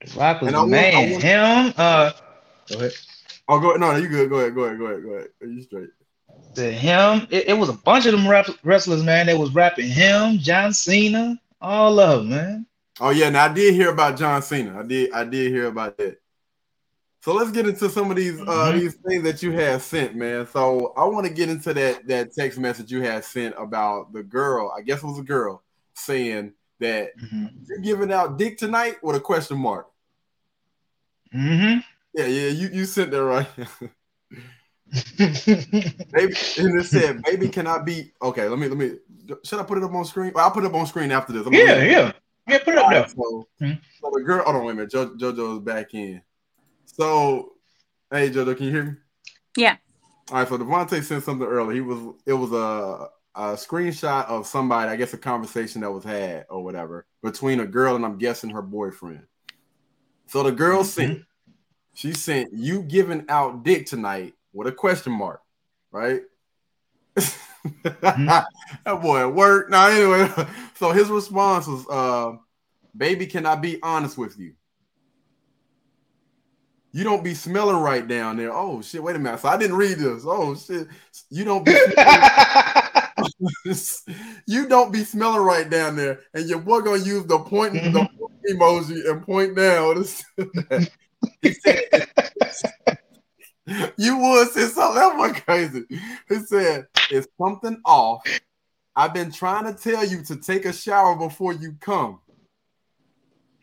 The Rock was the man. Want, want, Him. Uh. Go ahead. Oh, go no, you good. Go ahead. Go ahead. Go ahead. Go ahead. Are you straight? To him, it, it, was a bunch of them rap- wrestlers, man. They was rapping him, John Cena, all of them, man. Oh yeah, now I did hear about John Cena. I did. I did hear about that. So let's get into some of these uh mm-hmm. these things that you have sent, man. So I want to get into that that text message you had sent about the girl. I guess it was a girl saying that mm-hmm. you're giving out dick tonight with a question mark. Mm-hmm. Yeah, yeah, you, you sent that right. *laughs* *laughs* baby, and it said, "Baby, cannot be okay?" Let me, let me. Should I put it up on screen? Well, I'll put it up on screen after this. I'm yeah, yeah, yeah. Put it up there. So, mm-hmm. so the girl. Hold on, wait a minute. Jo, JoJo is back in. So, hey, JoJo, can you hear me? Yeah. All right. So Devontae sent something earlier. He was. It was a a screenshot of somebody. I guess a conversation that was had or whatever between a girl and I'm guessing her boyfriend. So the girl mm-hmm. sent she sent you giving out dick tonight with a question mark, right? mm-hmm. *laughs* that boy at work. Now, anyway, *laughs* so his response was, uh, baby, can I be honest with you? You don't be smelling right down there. Oh shit, wait a minute. So I didn't read this. Oh shit. You don't be *laughs* you don't be smelling right down there. And your boy gonna use the point mm-hmm. the emoji and point down. You would say something that was crazy. He said, It's something off. I've been trying to tell you to take a shower before you come.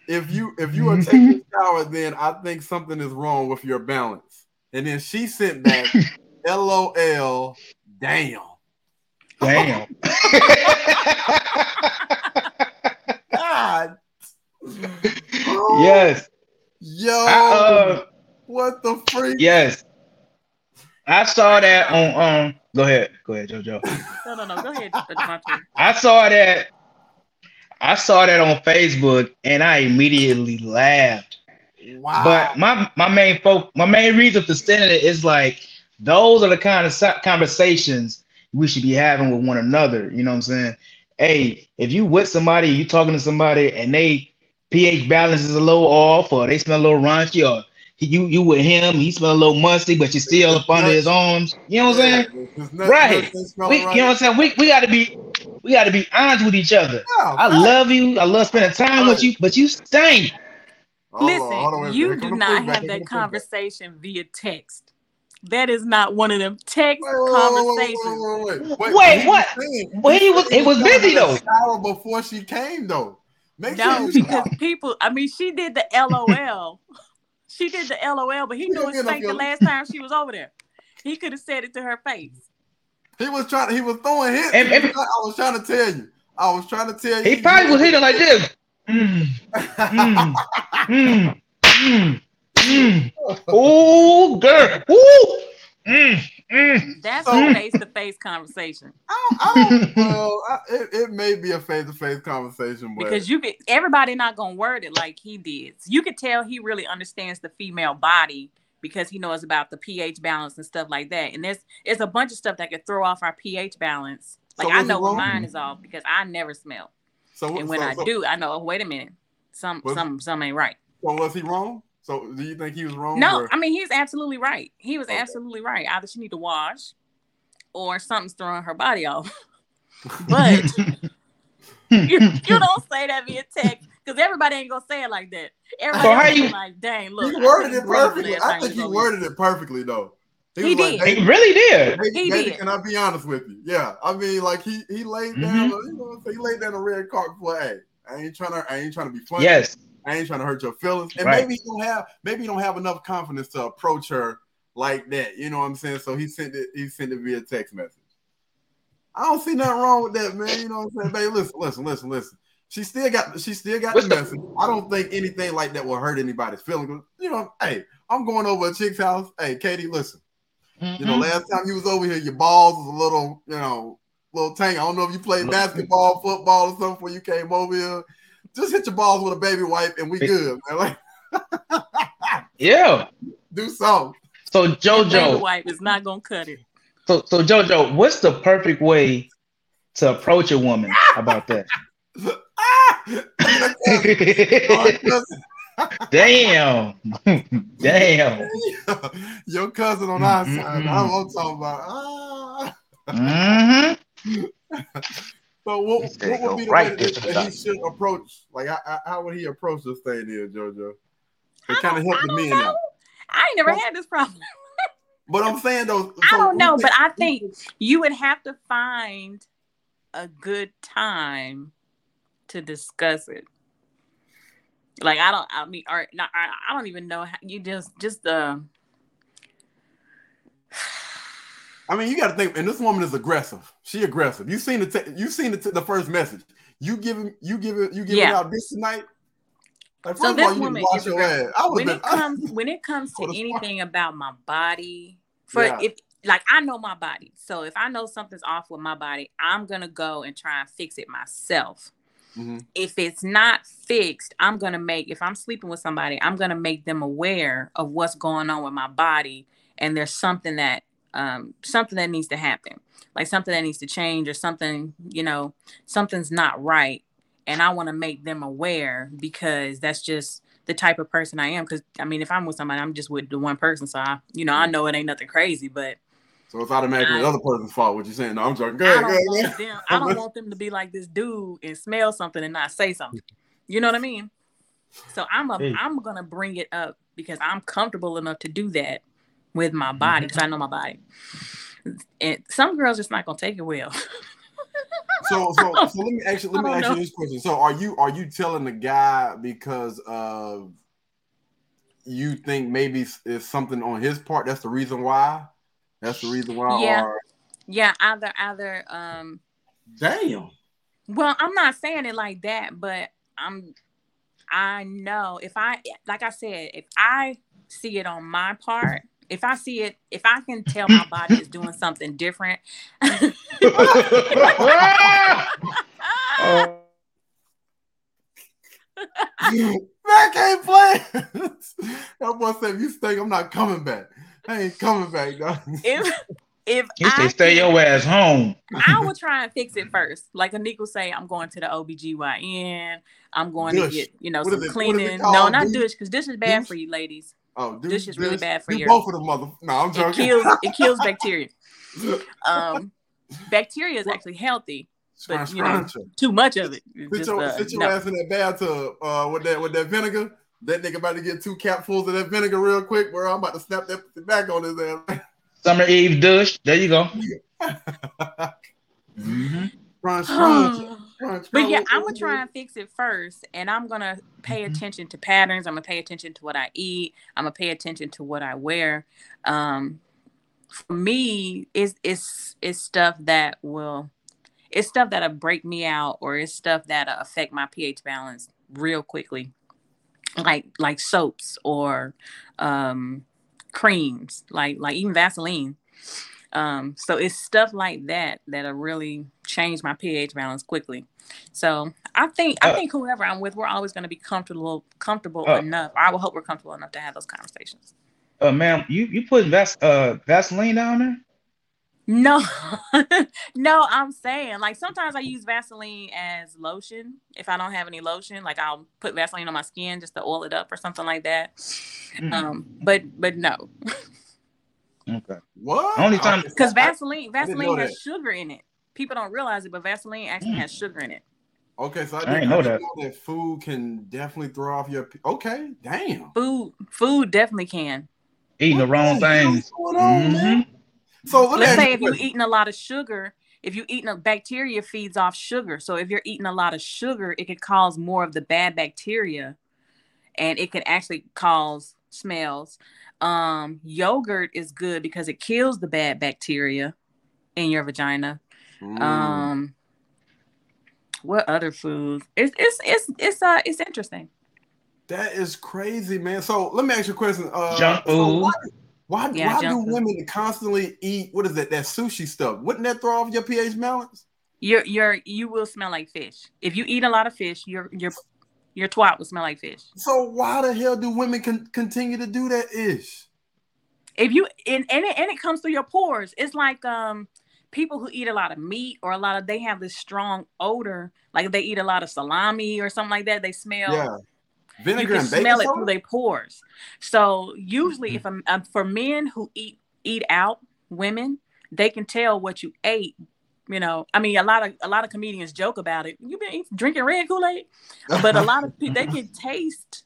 If you if you are *laughs* taking a shower, then I think something is wrong with your balance. And then she sent back, LOL, damn. Damn. *laughs* God. Yes. Yo, uh, what the freak? Yes, I saw that on. Um, go ahead, go ahead, JoJo. No, no, no, go ahead. I saw that. I saw that on Facebook, and I immediately laughed. Wow. But my my main folk, my main reason for sending it is like those are the kind of conversations we should be having with one another. You know what I'm saying? Hey, if you with somebody, you talking to somebody, and they pH balance is a little off, or they smell a little raunchy, or you you with him, he smell a little musty, but you're still up under his arms. You know what I'm saying? right. We, you know what I'm saying? We, we gotta be we gotta be honest with each other. Yeah, I love you. I love spending time with you, but you stink. Listen, you do not have that conversation via text. That is not one of them text wait, conversations. Wait, wait, wait, wait what? Well, he was it was busy though. Hour before she came though. Make no, sure because people. I mean, she did the LOL. *laughs* she did the LOL, but he knew it stank the last time she was over there. He could have said it to her face. He was trying. To, He was throwing hits. And, and, I was trying to tell you. I was trying to tell you. He probably was hitting like this. *laughs* Mm, mm, mm, mm, mm. Oh, girl. Ooh. Mm, mm, That's so, a face to face conversation. I, I *laughs* well, I, it, it may be a face to face conversation, but because you could, everybody not gonna word it like he did. You could tell he really understands the female body because he knows about the pH balance and stuff like that. And there's it's a bunch of stuff that could throw off our pH balance. Like so I know when mine is off because I never smell. So and when so, I so, do, I know. Oh, wait a minute, some some some ain't right. So was he wrong? So do you think he was wrong? No, or? I mean he's absolutely right. He was okay. absolutely right. Either she need to wash or something's throwing her body off. *laughs* but *laughs* *laughs* you, you don't say that via text because everybody ain't gonna say it like that. Everybody so how you like, dang, look. He worded it perfectly. I think he worded it perfectly though. He, he did. Like, he really did. Hey, he did. Can I be honest with you? Yeah. I mean, like he he laid down, mm-hmm. you know, he laid down a red card for hey, I ain't trying to I ain't trying to be funny. Yes. I ain't trying to hurt your feelings. And right. maybe you don't have maybe you don't have enough confidence to approach her like that. You know what I'm saying? So he sent it, he sent it via text message. I don't see nothing wrong with that, man. You know what I'm saying? Babe, listen, listen, listen, listen. She still got she still got the message. I don't think anything like that will hurt anybody's feelings. You know, hey, I'm going over a chick's house. Hey, Katie, listen. Mm-hmm. You know, mm-hmm. last time you was over here, your balls was a little, you know, little tank. I don't know if you played basketball, football, or something before you came over here just hit your balls with a baby wipe and we good, man. Like, *laughs* yeah, do so. So JoJo, baby wipe is not gonna cut it. So so JoJo, what's the perfect way to approach a woman about that? *laughs* Damn. *laughs* Damn. Your cousin on our mm-hmm. side. I'm talking about. Ah. Mm-hmm. So what, what would be the right way that, that he should approach? Like, how, how would he approach this thing here, JoJo? It kind of helped the men out. I ain't never had this problem. but I'm saying though, *laughs* so I don't know, but I think you would have to find a good time to discuss it. Like I don't. I mean, or not. I, I don't even know how you just just the. Uh, I mean, you got to think, and this woman is aggressive. She aggressive. You seen the te- you seen the, t- the first message. You giving you giving you giving yeah. out this tonight. Like, so this woman is when been, it comes I, when it comes to anything about my body. For yeah. if like I know my body, so if I know something's off with my body, I'm gonna go and try and fix it myself. Mm-hmm. If it's not fixed, I'm gonna make. If I'm sleeping with somebody, I'm gonna make them aware of what's going on with my body, and there's something that um, something that needs to happen, like something that needs to change or something, you know, something's not right. And I want to make them aware because that's just the type of person I am. Because I mean, if I'm with somebody, I'm just with the one person. So I, you know, I know it ain't nothing crazy, but so it's automatically I, the other person's fault. What you're saying? No, I'm joking. Go ahead, I don't, want, them, I don't *laughs* want them to be like this dude and smell something and not say something. You know what I mean? So I'm a, hey. I'm gonna bring it up because I'm comfortable enough to do that with my body because mm-hmm. I know my body. And some girls just not gonna take it well. *laughs* so, so, *laughs* so let me actually let me ask know. you this question. So, are you are you telling the guy because of you think maybe it's something on his part? That's the reason why. That's the reason why. Yeah, or... yeah. Either either. Um. Damn. Well, I'm not saying it like that, but I'm. I know if I like I said if I see it on my part if I see it, if I can tell my body is doing something different. *laughs* uh, I can't play. *laughs* that boy said, "You stay, I'm not coming back. I ain't coming back, dog." If if you say stay your ass home, I will try and fix it first. Like Anika will say, I'm going to the OBGYN. I'm going to get, you know, what some cleaning. No, not douche, because this is bad douche? for you ladies. Oh, dude, this is really bad for you. Both of the mother. No, I'm joking. It kills. It kills *laughs* bacteria. um, bacteria is actually healthy, but you know, too much of it. Sit just, your, uh, sit your no. ass in that bathtub uh, with that with that vinegar. That nigga about to get two capfuls of that vinegar real quick. Where I'm about to snap that back on his ass. Summer Eve douche. There you go. *laughs* mm-hmm. Crunch, *sighs* crunch. But yeah, I'm gonna try and fix it first, and I'm gonna pay mm-hmm. attention to patterns. I'm gonna pay attention to what I eat. I'm gonna pay attention to what I wear. Um, for me, it's it's it's stuff that will, it's stuff that'll break me out, or it's stuff that'll affect my pH balance real quickly, like like soaps or um, creams, like like even Vaseline. Um, so it's stuff like that that'll really change my pH balance quickly. So I think uh, I think whoever I'm with, we're always going to be comfortable comfortable uh, enough. I will hope we're comfortable enough to have those conversations. Uh, ma'am, you you put Vas- uh, Vaseline down there? No, *laughs* no, I'm saying like sometimes I use Vaseline as lotion if I don't have any lotion. Like I'll put Vaseline on my skin just to oil it up or something like that. Mm-hmm. Um, but but no. *laughs* okay. What? Only time because Vaseline Vaseline has sugar in it people don't realize it, but Vaseline actually mm. has sugar in it. Okay, so I, didn't, know, that. know that food can definitely throw off your. Okay, damn. Food, food definitely can. Eating what the wrong things. Mm-hmm. So let's say if you're eating a lot of sugar, if you're eating a bacteria feeds off sugar. So if you're eating a lot of sugar, it could cause more of the bad bacteria, and it can actually cause smells. Um, yogurt is good because it kills the bad bacteria in your vagina. Mm. Um, what other foods? It's it's it's it's uh it's interesting. That is crazy, man. So let me ask you a question. Uh, Junk food. So why, why, yeah, why do food. women constantly eat what is that? That sushi stuff. Wouldn't that throw off your pH balance? You're you're you will smell like fish. If you eat a lot of fish, your your your twat will smell like fish. So why the hell do women con- continue to do that ish? If you and and it, and it comes through your pores. It's like um people who eat a lot of meat or a lot of they have this strong odor, like if they eat a lot of salami or something like that. They smell. Yeah. Vinegar you can smell it through their pores. So usually, mm-hmm. if I'm, for men who eat eat out, women they can tell what you ate. You know, I mean, a lot of a lot of comedians joke about it. You've been drinking red Kool Aid, but a lot of people they can taste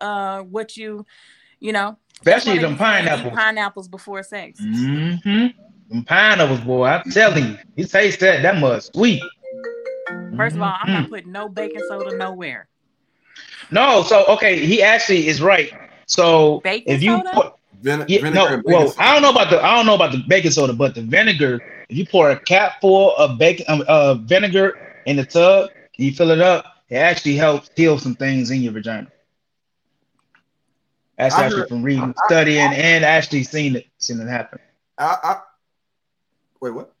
uh, what you, you know. Especially them pineapples. Pineapples before sex. Mm-hmm. Them pineapples, boy, I'm telling you, you taste that, that must sweet. First of all, I'm not mm-hmm. putting no baking soda nowhere. No, so okay, he actually is right. So baking if you soda? put Vin- yeah, no, well, I don't know about the I don't know about the baking soda, but the vinegar. If you pour a cap full of bacon, um, uh, vinegar in the tub, and you fill it up. It actually helps heal some things in your vagina. That's I actually heard, from reading, I, studying, I, and actually seeing it, seeing it happen. I, wait, what?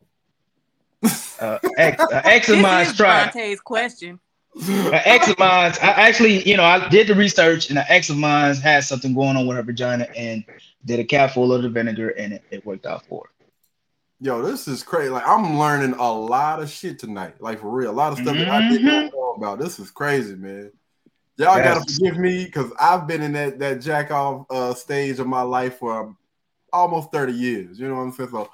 uh, ex, uh, *laughs* ex of mine's tried. Dante's question. An ex of mine, I actually, you know, I did the research, and an ex of mine had something going on with her vagina, and did a cap full of the vinegar, and it, it worked out for her. Yo, this is crazy. Like I'm learning a lot of shit tonight. Like for real, a lot of stuff mm-hmm. that I didn't mm-hmm. know about. This is crazy, man. Y'all yes. gotta forgive me because I've been in that that jack off uh, stage of my life for almost 30 years. You know what I'm saying? So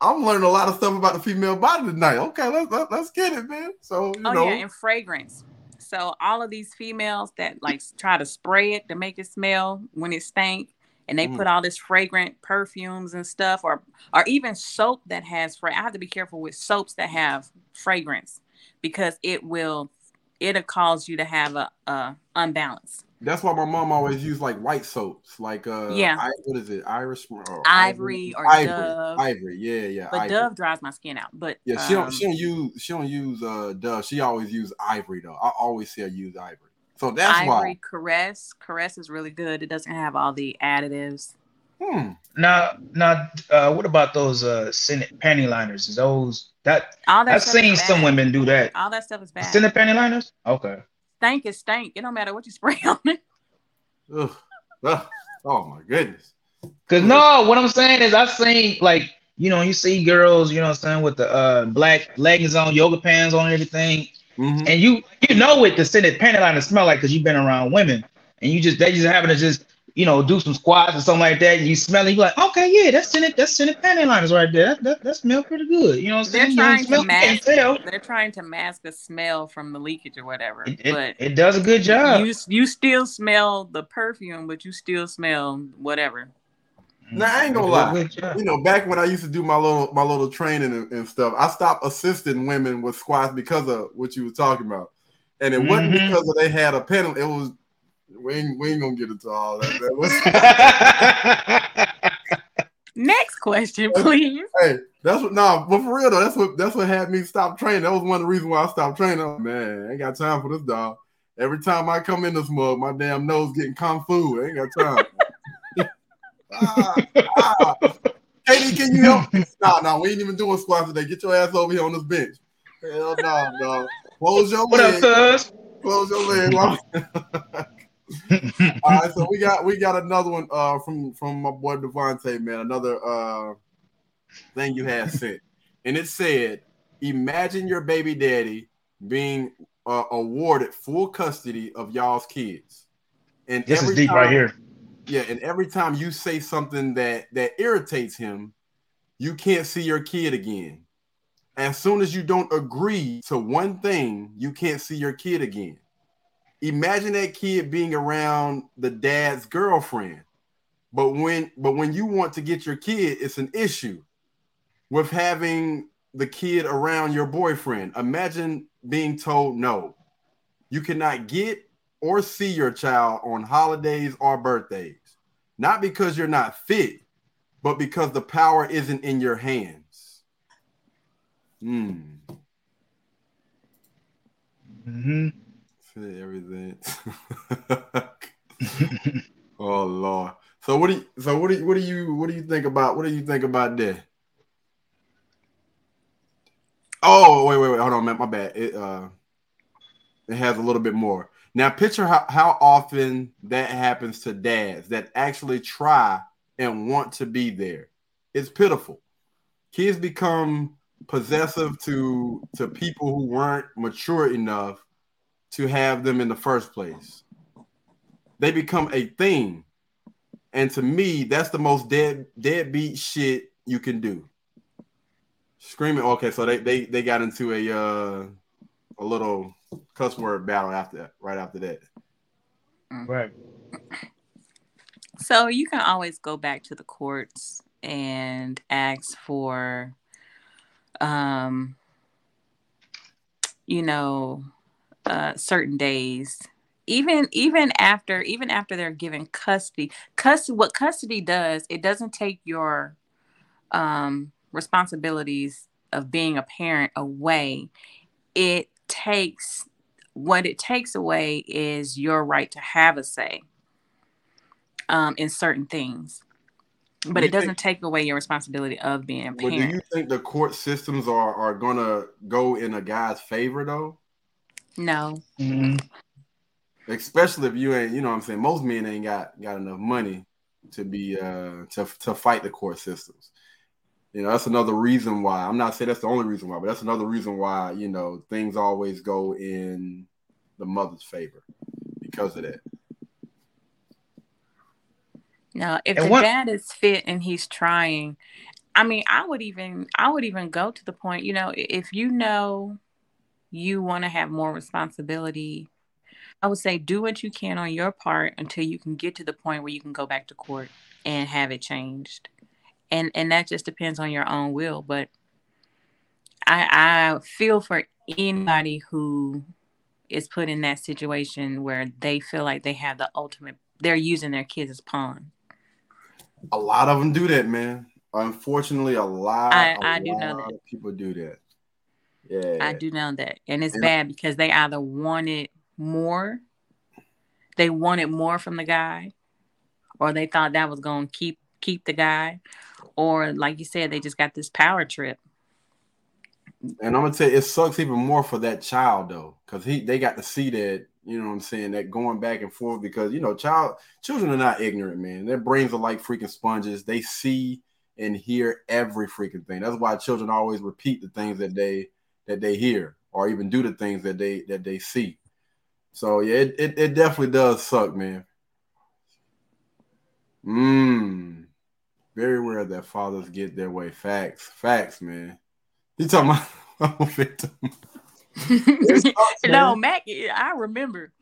I'm learning a lot of stuff about the female body tonight. Okay, let's let, us let us get it, man. So you oh know. yeah, and fragrance. So all of these females that like try to spray it to make it smell when it stank, and they mm. put all this fragrant perfumes and stuff, or or even soap that has. Fra- I have to be careful with soaps that have fragrance because it will it'll cause you to have a, a unbalance. That's why my mom always used like white soaps, like uh, yeah, I, what is it, Irish or ivory, ivory or ivory, Dove. ivory, yeah, yeah. But ivory. Dove dries my skin out. But yeah, she um, don't she don't use she don't use uh Dove. She always use ivory though. I always see her use ivory. So that's ivory why caress caress is really good. It doesn't have all the additives. Hmm. Now, now, uh, what about those uh Senate panty liners? Is those that, all that I've seen some women do that. All that stuff is bad. Senate panty liners? Okay. Stank is stank. It don't matter what you spray *laughs* on it. Ugh. Ugh. Oh my goodness. Cause no, what I'm saying is I've seen like you know you see girls you know what I'm saying with the uh black leggings on, yoga pants on, everything, mm-hmm. and you you know what the scented panty liner smell like because you've been around women, and you just they just having to just you know, do some squats or something like that, and you smell it, you're like, okay, yeah, that's in it, that's in it panty liners right there. That, that, that smells pretty good. You know what I'm saying? They're trying to mask they're trying to mask the smell from the leakage or whatever. It, it, but it does a good job. You you still smell the perfume, but you still smell whatever. Now I ain't gonna lie. You know, back when I used to do my little my little training and, and stuff, I stopped assisting women with squats because of what you were talking about. And it mm-hmm. wasn't because of they had a pen. It was we ain't, we ain't gonna get into all that. that was, *laughs* Next question, please. Hey, that's what. Nah, but for real though, that's what that's what had me stop training. That was one of the reasons why I stopped training. Oh, man, I ain't got time for this dog. Every time I come in this mug, my damn nose getting kung fu. I ain't got time. Ah, ah. Katie, can you help? Nah, nah, we ain't even doing squats today. Get your ass over here on this bench. Hell no, nah, no. Close your what leg. Up, cuz? Close your leg. *laughs* All right, so we got we got another one uh from from my boy Devontae, man. Another uh thing you had sent, and it said, "Imagine your baby daddy being uh, awarded full custody of y'all's kids." And this is deep time, right here. Yeah, and every time you say something that that irritates him, you can't see your kid again. As soon as you don't agree to one thing, you can't see your kid again imagine that kid being around the dad's girlfriend. But when but when you want to get your kid, it's an issue with having the kid around your boyfriend. Imagine being told no. You cannot get or see your child on holidays or birthdays. Not because you're not fit, but because the power isn't in your hands. Hmm. Mm-hmm everything. *laughs* oh Lord. So what do you so what do you what do you what do you think about what do you think about that? Oh wait wait wait hold on man my bad it uh it has a little bit more now picture how, how often that happens to dads that actually try and want to be there it's pitiful kids become possessive to to people who weren't mature enough to have them in the first place. They become a thing. And to me, that's the most dead deadbeat shit you can do. Screaming. Okay, so they they they got into a uh a little cuss word battle after that, right after that. Right. So you can always go back to the courts and ask for um you know, uh, certain days. Even even after even after they're given custody, custody what custody does, it doesn't take your um, responsibilities of being a parent away. It takes what it takes away is your right to have a say um, in certain things but it doesn't think, take away your responsibility of being a parent. Well, do you think the court systems are are gonna go in a guy's favor though? No. Mm-hmm. Especially if you ain't, you know what I'm saying, most men ain't got got enough money to be uh to to fight the court systems. You know, that's another reason why. I'm not saying that's the only reason why, but that's another reason why, you know, things always go in the mother's favor because of that. Now, if and the what, dad is fit and he's trying, I mean, I would even I would even go to the point, you know, if you know you want to have more responsibility, I would say do what you can on your part until you can get to the point where you can go back to court and have it changed. And and that just depends on your own will, but I I feel for anybody who is put in that situation where they feel like they have the ultimate they're using their kids as pawn a lot of them do that, man. Unfortunately, a lot. I, a I do know that people do that. Yeah, I do know that, and it's and bad because they either wanted more, they wanted more from the guy, or they thought that was going to keep keep the guy, or like you said, they just got this power trip. And I'm gonna tell you, it sucks even more for that child though, because he they got to see that you know what I'm saying? That going back and forth because you know, child children are not ignorant, man. Their brains are like freaking sponges. They see and hear every freaking thing. That's why children always repeat the things that they that they hear or even do the things that they that they see. So yeah, it, it, it definitely does suck, man. Mmm. Very rare that fathers get their way. Facts. Facts, man. You talking about *laughs* I'm a victim. *laughs* no, Mac. I remember.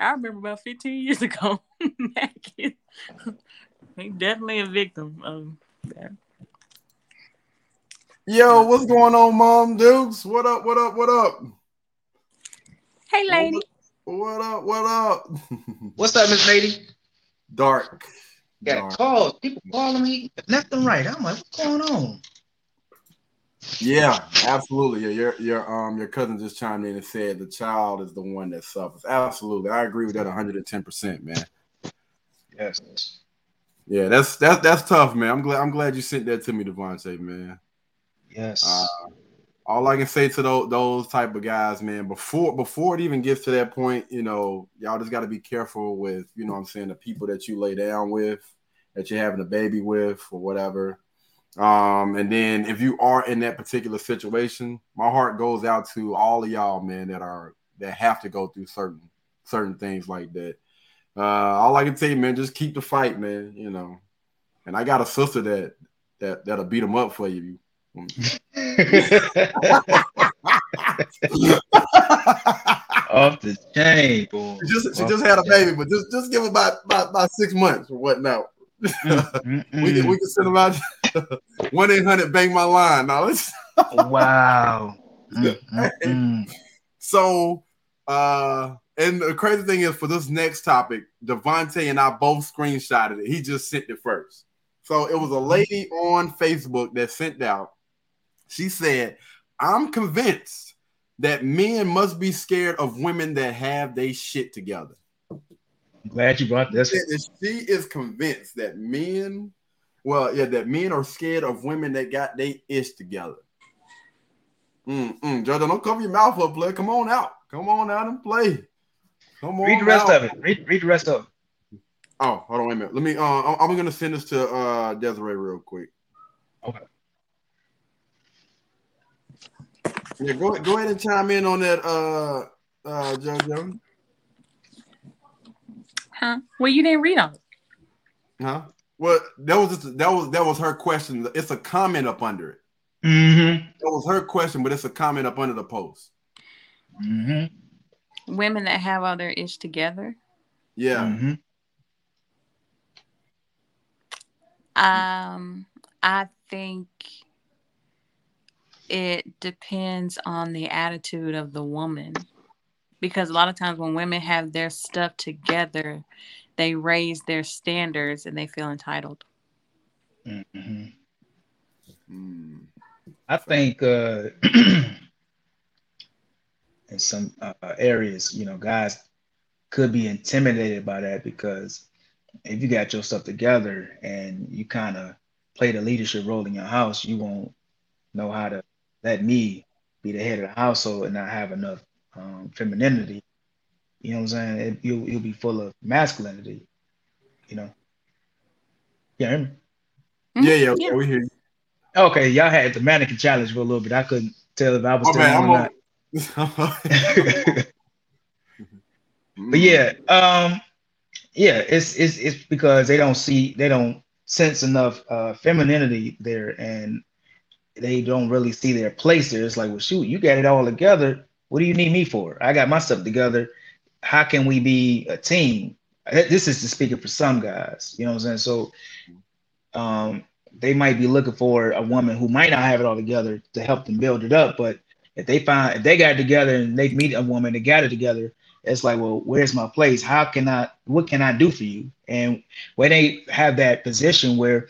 I remember about 15 years ago. *laughs* Mac, he definitely a victim of that. Yo, what's going on, Mom Dukes? What up? What up? What up? Hey, lady. What, up? What up? What's up, Miss Lady? Dark. Got Dark. calls. People calling me left and right. I'm like, what's going on? Yeah, absolutely. Yeah, your your um your cousin just chimed in and said the child is the one that suffers. Absolutely, I agree with that 110, percent man. Yes. Yeah, that's that's that's tough, man. I'm glad I'm glad you sent that to me, Devontae, man. Yes. Uh, all I can say to those those type of guys, man, before before it even gets to that point, you know, y'all just got to be careful with, you know, I'm saying the people that you lay down with, that you're having a baby with, or whatever. Um, and then if you are in that particular situation, my heart goes out to all of y'all, man, that are that have to go through certain certain things like that. Uh, all I can tell you, man, just keep the fight, man. You know, and I got a sister that that that'll beat them up for you. *laughs* Off the chain, boy. She just, she just had a baby, but just just give her about, about, about six months or whatnot. *laughs* we can we can send them out *laughs* one eight hundred bang my line. Now let's wow. Mm, mm, mm. so uh and the crazy thing is for this next topic, Devontae and I both screenshotted it. He just sent it first. So it was a lady on Facebook that sent out. She said, I'm convinced that men must be scared of women that have they shit together. Glad you brought this. She is convinced that men, well, yeah, that men are scared of women that got they ish together. Mm-mm. Jordan, don't cover your mouth up, play. Come on out. Come on out and play. Come on. Read the rest out. of it. Read, read the rest of it. Oh, hold on wait a minute. Let me. Uh, I'm gonna send this to uh, Desiree real quick. Okay. Yeah, go go ahead and chime in on that, uh, uh, JoJo. Huh? Well, you didn't read on it. Huh? Well, that was just, that was that was her question. It's a comment up under it. Mm-hmm. That was her question, but it's a comment up under the post. Mm-hmm. Women that have all their ish together. Yeah. Mm-hmm. Um, I think it depends on the attitude of the woman. Because a lot of times when women have their stuff together, they raise their standards and they feel entitled. Mm-hmm. Mm. I think uh, *clears throat* in some uh, areas, you know, guys could be intimidated by that because if you got your stuff together and you kind of play the leadership role in your house, you won't know how to let me be the head of the household and not have enough um, femininity. You know what I'm saying? It, you'll, you'll be full of masculinity, you know? Yeah, hear me? Mm-hmm. Yeah, yeah, yeah, we hear you. Okay, y'all had the mannequin challenge for a little bit. I couldn't tell if I was oh, man, or not. *laughs* but yeah, um, yeah, it's it's it's because they don't see they don't sense enough uh, femininity there, and they don't really see their place there. It's like, well, shoot, you got it all together. What do you need me for? I got my stuff together. How can we be a team? This is speaking for some guys, you know what I'm saying? So, um, they might be looking for a woman who might not have it all together to help them build it up. But if they find if they got it together and they meet a woman that got it together, it's like, well, where's my place? How can I what can I do for you? And when they have that position where,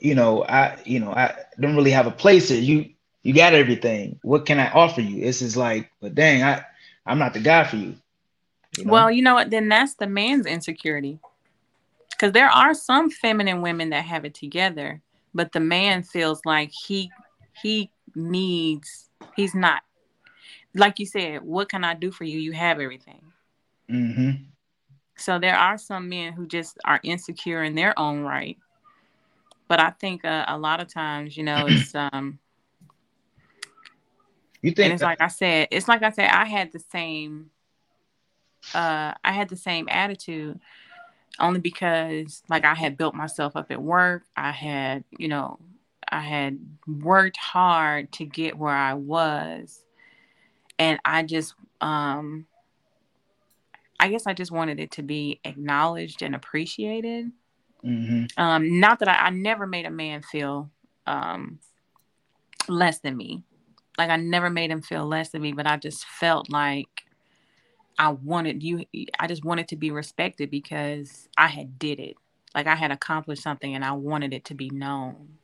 you know, I you know, I don't really have a place here. You you got everything. What can I offer you? This is like, but dang, I I'm not the guy for you. you know? Well, you know what? Then that's the man's insecurity because there are some feminine women that have it together but the man feels like he he needs he's not like you said what can i do for you you have everything mm-hmm. so there are some men who just are insecure in their own right but i think uh, a lot of times you know it's um *clears throat* you think it's like i said it's like i said i had the same uh i had the same attitude only because like I had built myself up at work. I had, you know, I had worked hard to get where I was. And I just um I guess I just wanted it to be acknowledged and appreciated. Mm-hmm. Um, not that I, I never made a man feel um, less than me. Like I never made him feel less than me, but I just felt like I wanted you I just wanted to be respected because I had did it. Like I had accomplished something and I wanted it to be known.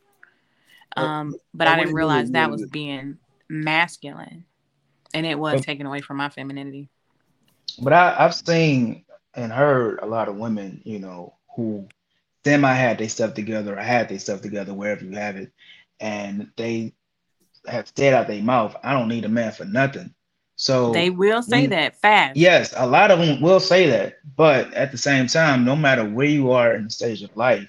Um, but I didn't realize that was being masculine and it was taken away from my femininity. But I, I've seen and heard a lot of women, you know, who semi had they stuff together I had they stuff together wherever you have it, and they have said out their mouth, I don't need a man for nothing. So they will say we, that fast. Yes, a lot of them will say that, but at the same time, no matter where you are in the stage of life,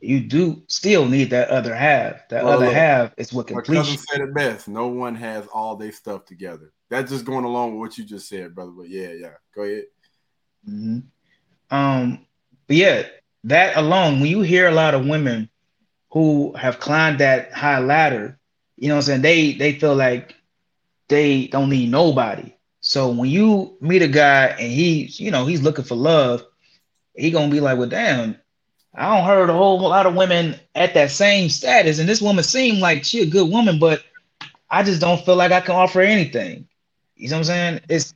you do still need that other half. That well, other look, half is what completes. My cousin said it best. No one has all their stuff together. That's just going along with what you just said, brother. But yeah, yeah, go ahead. Mm-hmm. Um, but yeah, that alone, when you hear a lot of women who have climbed that high ladder, you know, what I'm saying they they feel like they don't need nobody. So when you meet a guy and he's, you know, he's looking for love, he gonna be like, well, damn, I don't heard a whole lot of women at that same status, and this woman seemed like she a good woman, but I just don't feel like I can offer anything. You know what I'm saying? It's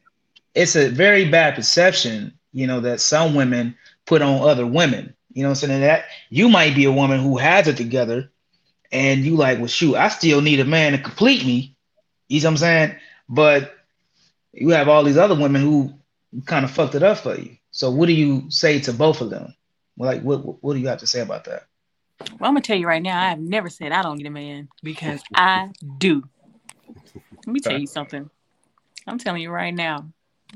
it's a very bad perception, you know, that some women put on other women. You know what I'm saying? That you might be a woman who has it together, and you like, well, shoot, I still need a man to complete me. You know what I'm saying? But you have all these other women who kind of fucked it up for you. So what do you say to both of them? Like, what what do you have to say about that? Well, I'm gonna tell you right now. I have never said I don't need a man because I do. Let me tell you something. I'm telling you right now.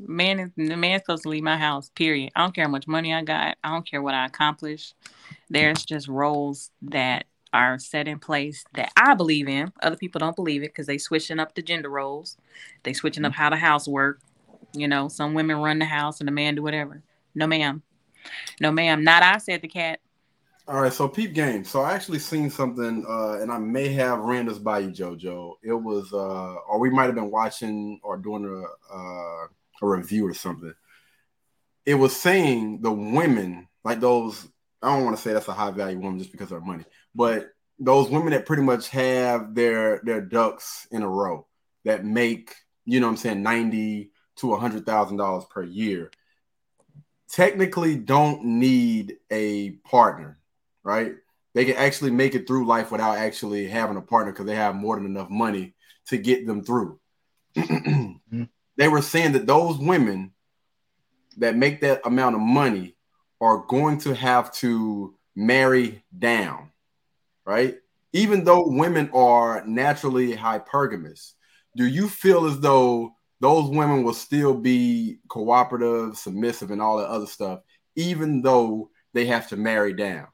Man is the man's supposed to leave my house. Period. I don't care how much money I got. I don't care what I accomplish. There's just roles that are set in place that I believe in. Other people don't believe it because they switching up the gender roles. They switching up how the house work. You know, some women run the house and the man do whatever. No, ma'am. No, ma'am. Not I said the cat. All right, so peep game. So I actually seen something, uh, and I may have ran this by you, JoJo. It was, uh, or we might have been watching or doing a uh, a review or something. It was saying the women, like those. I don't want to say that's a high value woman just because of her money, but those women that pretty much have their their ducks in a row that make you know what I'm saying ninety to a hundred thousand dollars per year technically don't need a partner, right? They can actually make it through life without actually having a partner because they have more than enough money to get them through. *clears throat* Mm-hmm. They were saying that those women that make that amount of money are going to have to marry down, right? Even though women are naturally hypergamous, do you feel as though those women will still be cooperative, submissive, and all that other stuff, even though they have to marry down?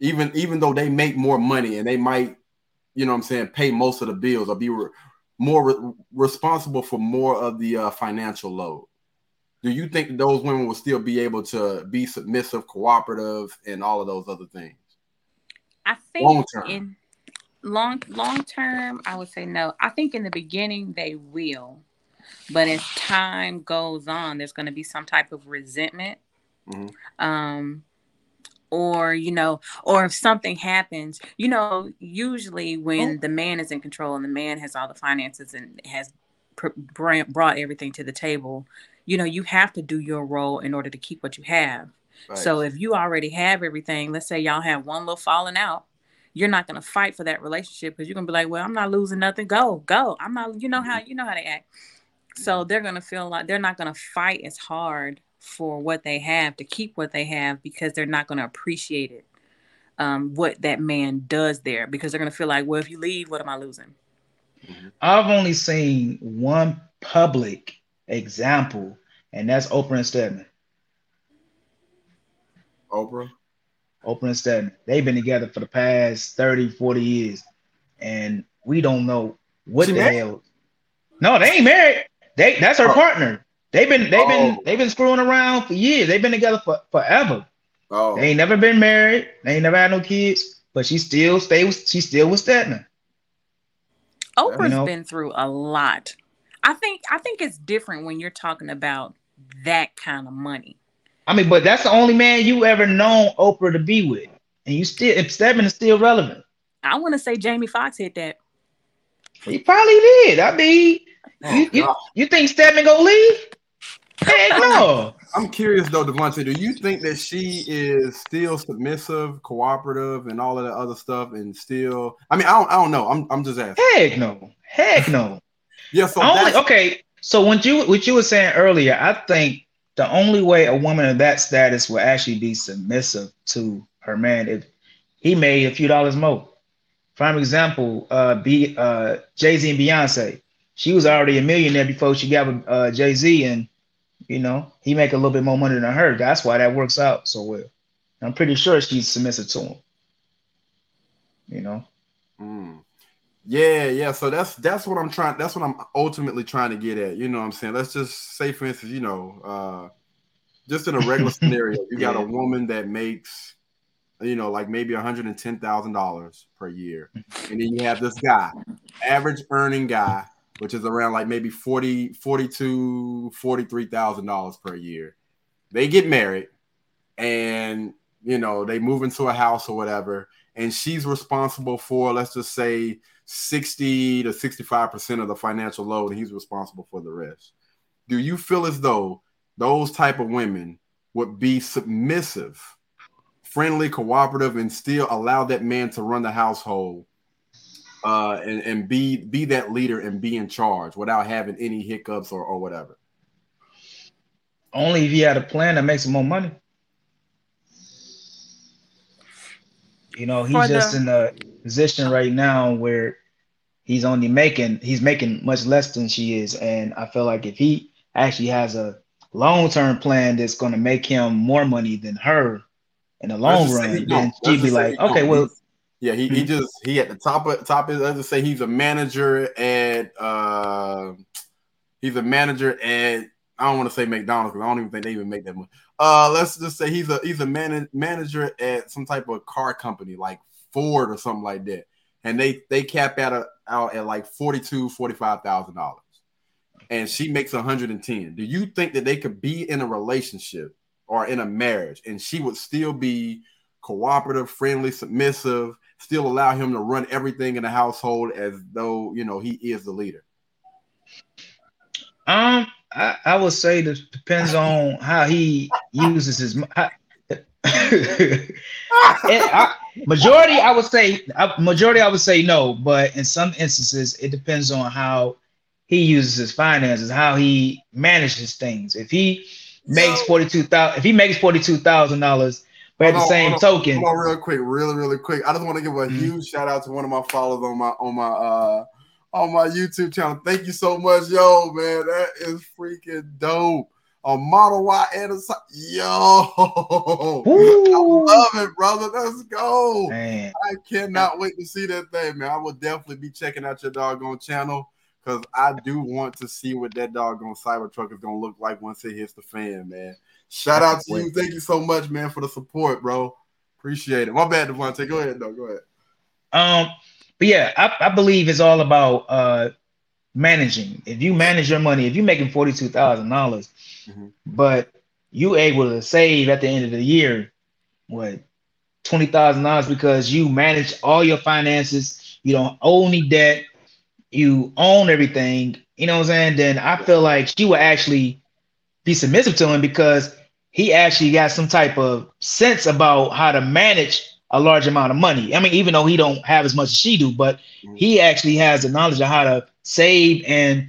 Even even though they make more money and they might, you know, what I'm saying, pay most of the bills or be more re- responsible for more of the uh, financial load do you think those women will still be able to be submissive, cooperative, and all of those other things? I think long term. in long long term, I would say no. I think in the beginning they will, but as time goes on, there's going to be some type of resentment. Mm-hmm. Um, or you know or if something happens you know usually oh. when oh. the man is in control and the man has all the finances and has pr- brought everything to the table you know, you have to do your role in order to keep what you have. Right. So if you already have everything, let's say y'all have one little falling out, you're not gonna fight for that relationship because you're gonna be like, well, I'm not losing nothing. Go, go. I'm not. You know how mm-hmm. you know how they act. So mm-hmm. they're gonna feel like they're not gonna fight as hard for what they have to keep what they have because they're not gonna appreciate it. Um, what that man does there because they're gonna feel like, well, if you leave, what am I losing? I've only seen one public example, and that's Oprah and Stedman. Oprah? Oprah and Stedman. They've been together for the past 30, 40 years, and we don't know what she the married? hell. No, they ain't married. They that's her oh. partner. They've been they've oh. been they've been screwing around for years. They've been together for forever. Oh. They ain't never been married. They ain't never had no kids, but she still stay with she still with Stedman. Oprah's you know? been through a lot. I think I think it's different when you're talking about that kind of money. I mean, but that's the only man you ever known Oprah to be with, and you still if Stedman is still relevant. I want to say Jamie Foxx hit that. He probably did. I mean, oh, you, you, you think Stedman gonna leave? Heck no. I'm curious though, Devontae. Do you think that she is still submissive, cooperative, and all of that other stuff, and still? I mean, I don't, I don't know. I'm, I'm just asking. Heck no. Heck no. Yeah. So only, okay. So what you what you were saying earlier, I think the only way a woman of that status will actually be submissive to her man if he made a few dollars more. Prime example, uh, B, uh, Jay Z and Beyonce. She was already a millionaire before she got with uh, Jay Z, and you know he make a little bit more money than her. That's why that works out so well. I'm pretty sure she's submissive to him. You know. Mm. Yeah, yeah. So that's that's what I'm trying. That's what I'm ultimately trying to get at. You know what I'm saying? Let's just say, for instance, you know, uh, just in a regular *laughs* scenario, you got yeah. a woman that makes, you know, like maybe $110,000 per year. *laughs* And then you have this guy, average earning guy, which is around like maybe 40, 42, $43,000 per year. They get married and, you know, they move into a house or whatever. And she's responsible for, let's just say, 60 to 65% of the financial load and he's responsible for the rest. Do you feel as though those type of women would be submissive, friendly, cooperative, and still allow that man to run the household uh, and, and be be that leader and be in charge without having any hiccups or, or whatever? Only if you had a plan that makes him more money. You know, he's just in a position right now where he's only making he's making much less than she is, and I feel like if he actually has a long term plan that's going to make him more money than her in the long run, then she'd be like, okay, well. Yeah, he, he hmm. just he at the top of top of let's say he's a manager at uh he's a manager at I don't want to say McDonald's because I don't even think they even make that much. Uh, let's just say he's a he's a man, manager at some type of car company like Ford or something like that. And they they cap out, a, out at like 42, 45,000 dollars. And she makes 110. Do you think that they could be in a relationship or in a marriage and she would still be cooperative, friendly, submissive, still allow him to run everything in the household as though you know he is the leader? Um, I, I would say that depends *laughs* on how he uses his. *laughs* I, majority, I would say majority, I would say no, but in some instances, it depends on how he uses his finances, how he manages things. If he makes forty two thousand, if he makes forty two thousand dollars, but at the same on, token, on real quick, really, really quick, I just want to give a mm-hmm. huge shout out to one of my followers on my on my uh on my YouTube channel. Thank you so much, yo, man. That is freaking dope a Model Y and a yo. Ooh. *laughs* I love it, brother. Let's go. Man. I cannot wait to see that thing, man. I will definitely be checking out your doggone channel because I do want to see what that doggone Cybertruck is gonna look like once it hits the fan, man. Shout out to you. Thank you so much, man, for the support, bro. Appreciate it. My bad, Devontae. Go ahead, though. Go ahead. Um, but yeah, I, I believe it's all about uh managing. If you manage your money, if you're making forty two thousand dollars, mm-hmm. but you able to save at the end of the year, what twenty thousand dollars because you manage all your finances, you don't owe any debt, you own everything. You know what I'm saying? Then I feel like she would actually be submissive to him because he actually got some type of sense about how to manage a large amount of money. I mean, even though he don't have as much as she do, but he actually has the knowledge of how to save and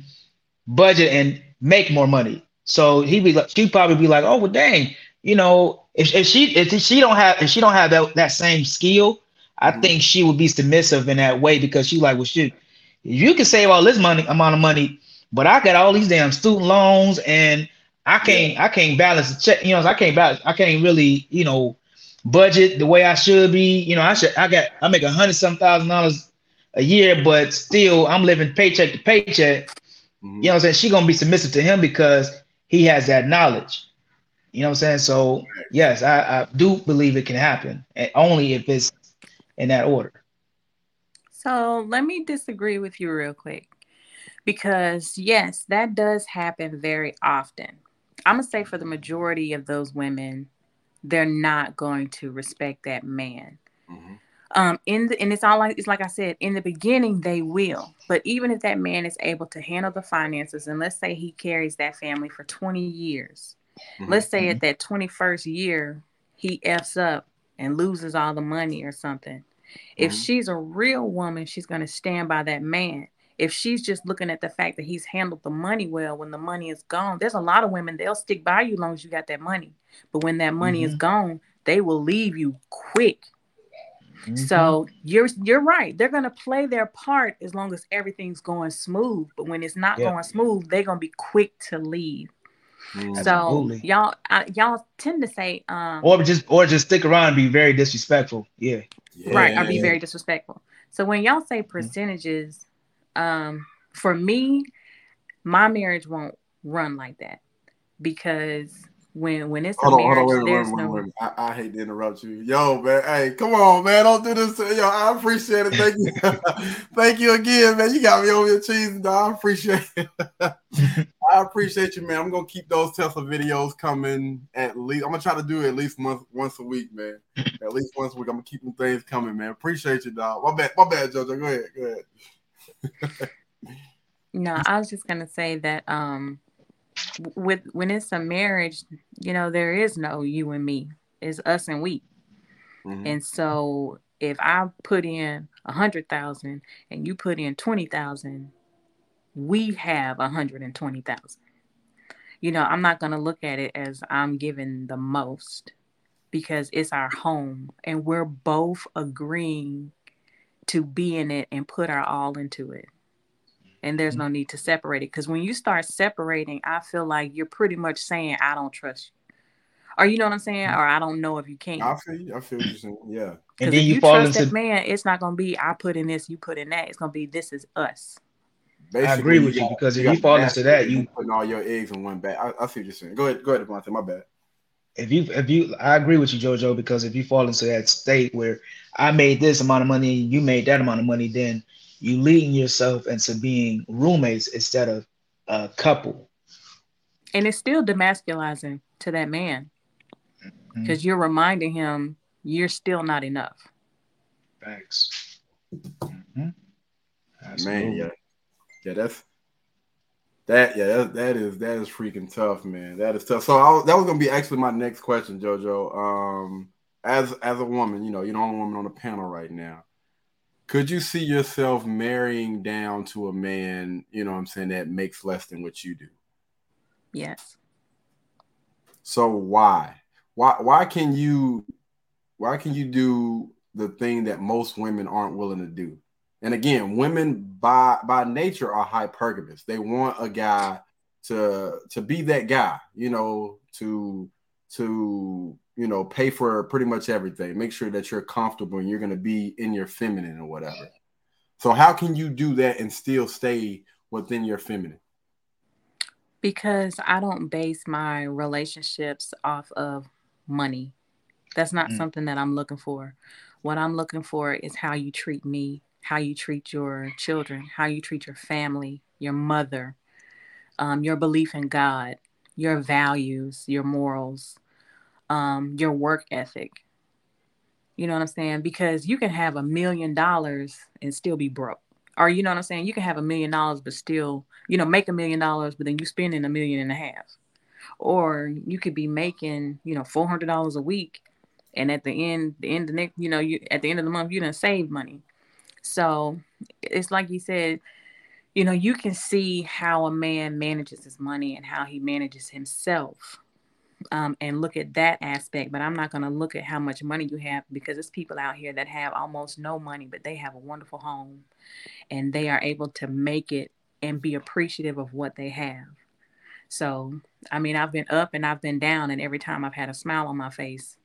budget and make more money. So he be like, she'd probably be like, oh well, dang, you know, if, if she if she don't have if she don't have that, that same skill, I mm-hmm. think she would be submissive in that way because she like, well, shit, you can save all this money amount of money, but I got all these damn student loans and I can't yeah. I can't balance the check, you know, I can't balance, I can't really, you know, budget the way I should be. You know, I should I got I make a hundred some thousand dollars a year, but still I'm living paycheck to paycheck. Mm-hmm. You know what I'm saying? She gonna be submissive to him because he has that knowledge. You know what I'm saying? So yes, I, I do believe it can happen, and only if it's in that order. So let me disagree with you real quick. Because yes, that does happen very often. I'm gonna say for the majority of those women, they're not going to respect that man. Mm-hmm um in the and it's all like it's like i said in the beginning they will but even if that man is able to handle the finances and let's say he carries that family for 20 years mm-hmm. let's say at mm-hmm. that 21st year he f's up and loses all the money or something if mm-hmm. she's a real woman she's going to stand by that man if she's just looking at the fact that he's handled the money well when the money is gone there's a lot of women they'll stick by you as long as you got that money but when that money mm-hmm. is gone they will leave you quick Mm-hmm. So you're you're right. They're gonna play their part as long as everything's going smooth. But when it's not yeah. going smooth, they're gonna be quick to leave. Mm, so y'all uh, y'all tend to say um or just or just stick around and be very disrespectful. Yeah. yeah right, or be very disrespectful. So when y'all say mm-hmm. percentages, um for me, my marriage won't run like that because when when it's hold a on, marriage, on, wait, there's wait, no. Wait, I, I, hate to interrupt you, yo, man. Hey, come on, man, don't do this. To, yo, I appreciate it. Thank you, *laughs* thank you again, man. You got me over your cheese, dog. I appreciate it. *laughs* I appreciate you, man. I'm gonna keep those Tesla videos coming at least. I'm gonna try to do it at least once once a week, man. At least once a week. I'm gonna keep them things coming, man. Appreciate you, dog. My bad, my bad, Jojo. Go ahead, go ahead. No, I was just gonna say that um with when it's a marriage, you know, there is no you and me. It's us and we. Mm-hmm. And so if I put in a hundred thousand and you put in twenty thousand, we have a hundred and twenty thousand. You know, I'm not gonna look at it as I'm giving the most because it's our home and we're both agreeing to be in it and put our all into it and there's mm-hmm. no need to separate it because when you start separating i feel like you're pretty much saying i don't trust you or you know what i'm saying or i don't know if you can i feel you i feel you saying yeah and then you, you fall into that man it's not going to be i put in this you put in that it's going to be this is us Basically, I agree with you, you because if you, fall into that, you putting all your eggs in one bag. I, I see what you're saying. Go ahead, go ahead, Devontae. My bad. If you, if you, I agree with you, JoJo, because if you fall into that state where I made this amount of money, you made that amount of money, then you leading yourself into being roommates instead of a couple. And it's still demasculizing to that man because mm-hmm. you're reminding him you're still not enough. Thanks. Mm-hmm. Man, yeah, yeah, that's that. Yeah, that, that is that is freaking tough, man. That is tough. So I, that was gonna be actually my next question, Jojo. Um, as as a woman, you know, you're the only woman on the panel right now. Could you see yourself marrying down to a man, you know, I'm saying that makes less than what you do? Yes. So why? Why why can you why can you do the thing that most women aren't willing to do? And again, women by by nature are hypergamous. They want a guy to to be that guy, you know, to to you know pay for pretty much everything. Make sure that you're comfortable and you're going to be in your feminine or whatever. So how can you do that and still stay within your feminine? because I don't base my relationships off of money. That's not mm. something that I'm looking for. What I'm looking for is how you treat me, how you treat your children, how you treat your family, your mother, um, your belief in God, your values, your morals, um, your work ethic. You know what I'm saying? Because you can have a million dollars and still be broke. Or you know what I'm saying? You can have a million dollars but still, you know, make a million dollars, but then you spending a million and a half. Or you could be making, you know, four hundred dollars a week, and at the end, the end of the next, you know, you at the end of the month, you didn't save money. So it's like you said, you know, you can see how a man manages his money and how he manages himself. Um, and look at that aspect, but I'm not going to look at how much money you have because there's people out here that have almost no money, but they have a wonderful home and they are able to make it and be appreciative of what they have. So, I mean, I've been up and I've been down, and every time I've had a smile on my face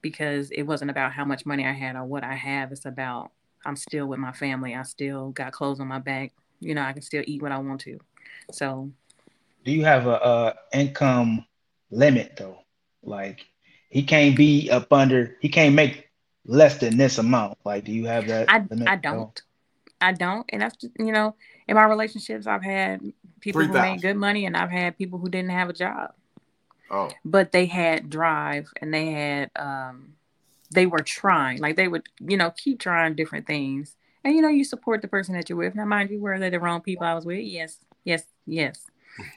because it wasn't about how much money I had or what I have. It's about I'm still with my family. I still got clothes on my back. You know, I can still eat what I want to. So, do you have a, a income limit though? Like, he can't be up under. He can't make less than this amount. Like, do you have that? I I don't. Though? I don't. And that's just, you know, in my relationships, I've had people 3, who made good money and I've had people who didn't have a job. Oh. But they had drive and they had, um, they were trying, like they would, you know, keep trying different things. And, you know, you support the person that you're with. Now, mind you, were they the wrong people I was with? Yes, yes, yes,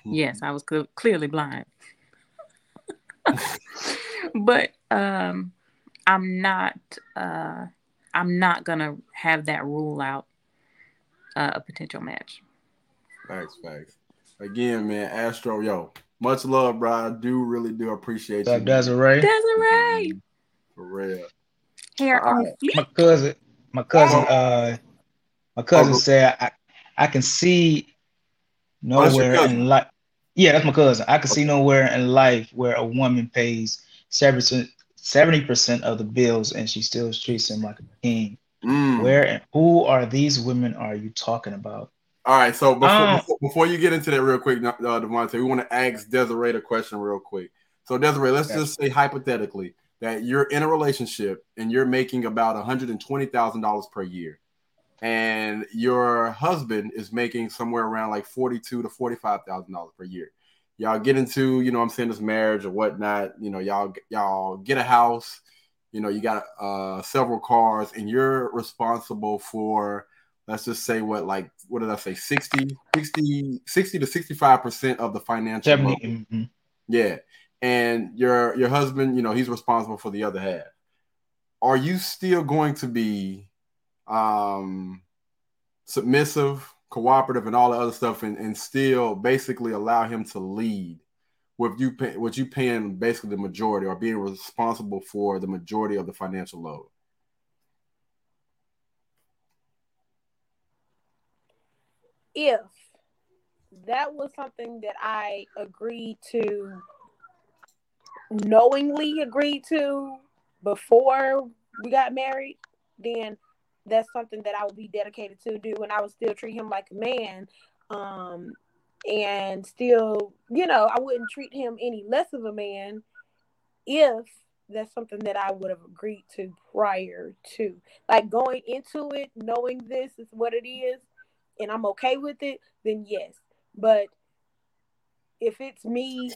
yes. I was cl- clearly blind. *laughs* but um, I'm not, uh, I'm not gonna have that rule out uh, a potential match. Thanks, thanks. Again, man, Astro, yo, much love, bro. I do really do appreciate you. Desiree. Desiree. For real. Here on My cousin, my cousin, uh, my cousin oh, said I, I can see oh, nowhere oh, in life. Yeah, that's my cousin. I can okay. see nowhere in life where a woman pays 70 percent of the bills and she still treats him like a king. Mm. Where and who are these women are you talking about? All right, so before, um, before, before, you get into that real quick, uh, Devontae, we want to ask Desiree a question real quick. So Desiree, let's okay. just say hypothetically that you're in a relationship and you're making about $120,000 per year and your husband is making somewhere around like 42 to $45,000 per year. Y'all get into, you know, I'm saying this marriage or whatnot, you know, y'all, y'all get a house, you know you got uh, several cars and you're responsible for let's just say what like what did i say 60 60 60 to 65 percent of the financial mm-hmm. yeah and your your husband you know he's responsible for the other half are you still going to be um submissive cooperative and all the other stuff and, and still basically allow him to lead with you pay, with you paying basically the majority or being responsible for the majority of the financial load? If that was something that I agreed to knowingly agreed to before we got married, then that's something that I would be dedicated to do and I would still treat him like a man. Um, and still, you know, I wouldn't treat him any less of a man if that's something that I would have agreed to prior to. Like going into it, knowing this is what it is, and I'm okay with it, then yes. But if it's me,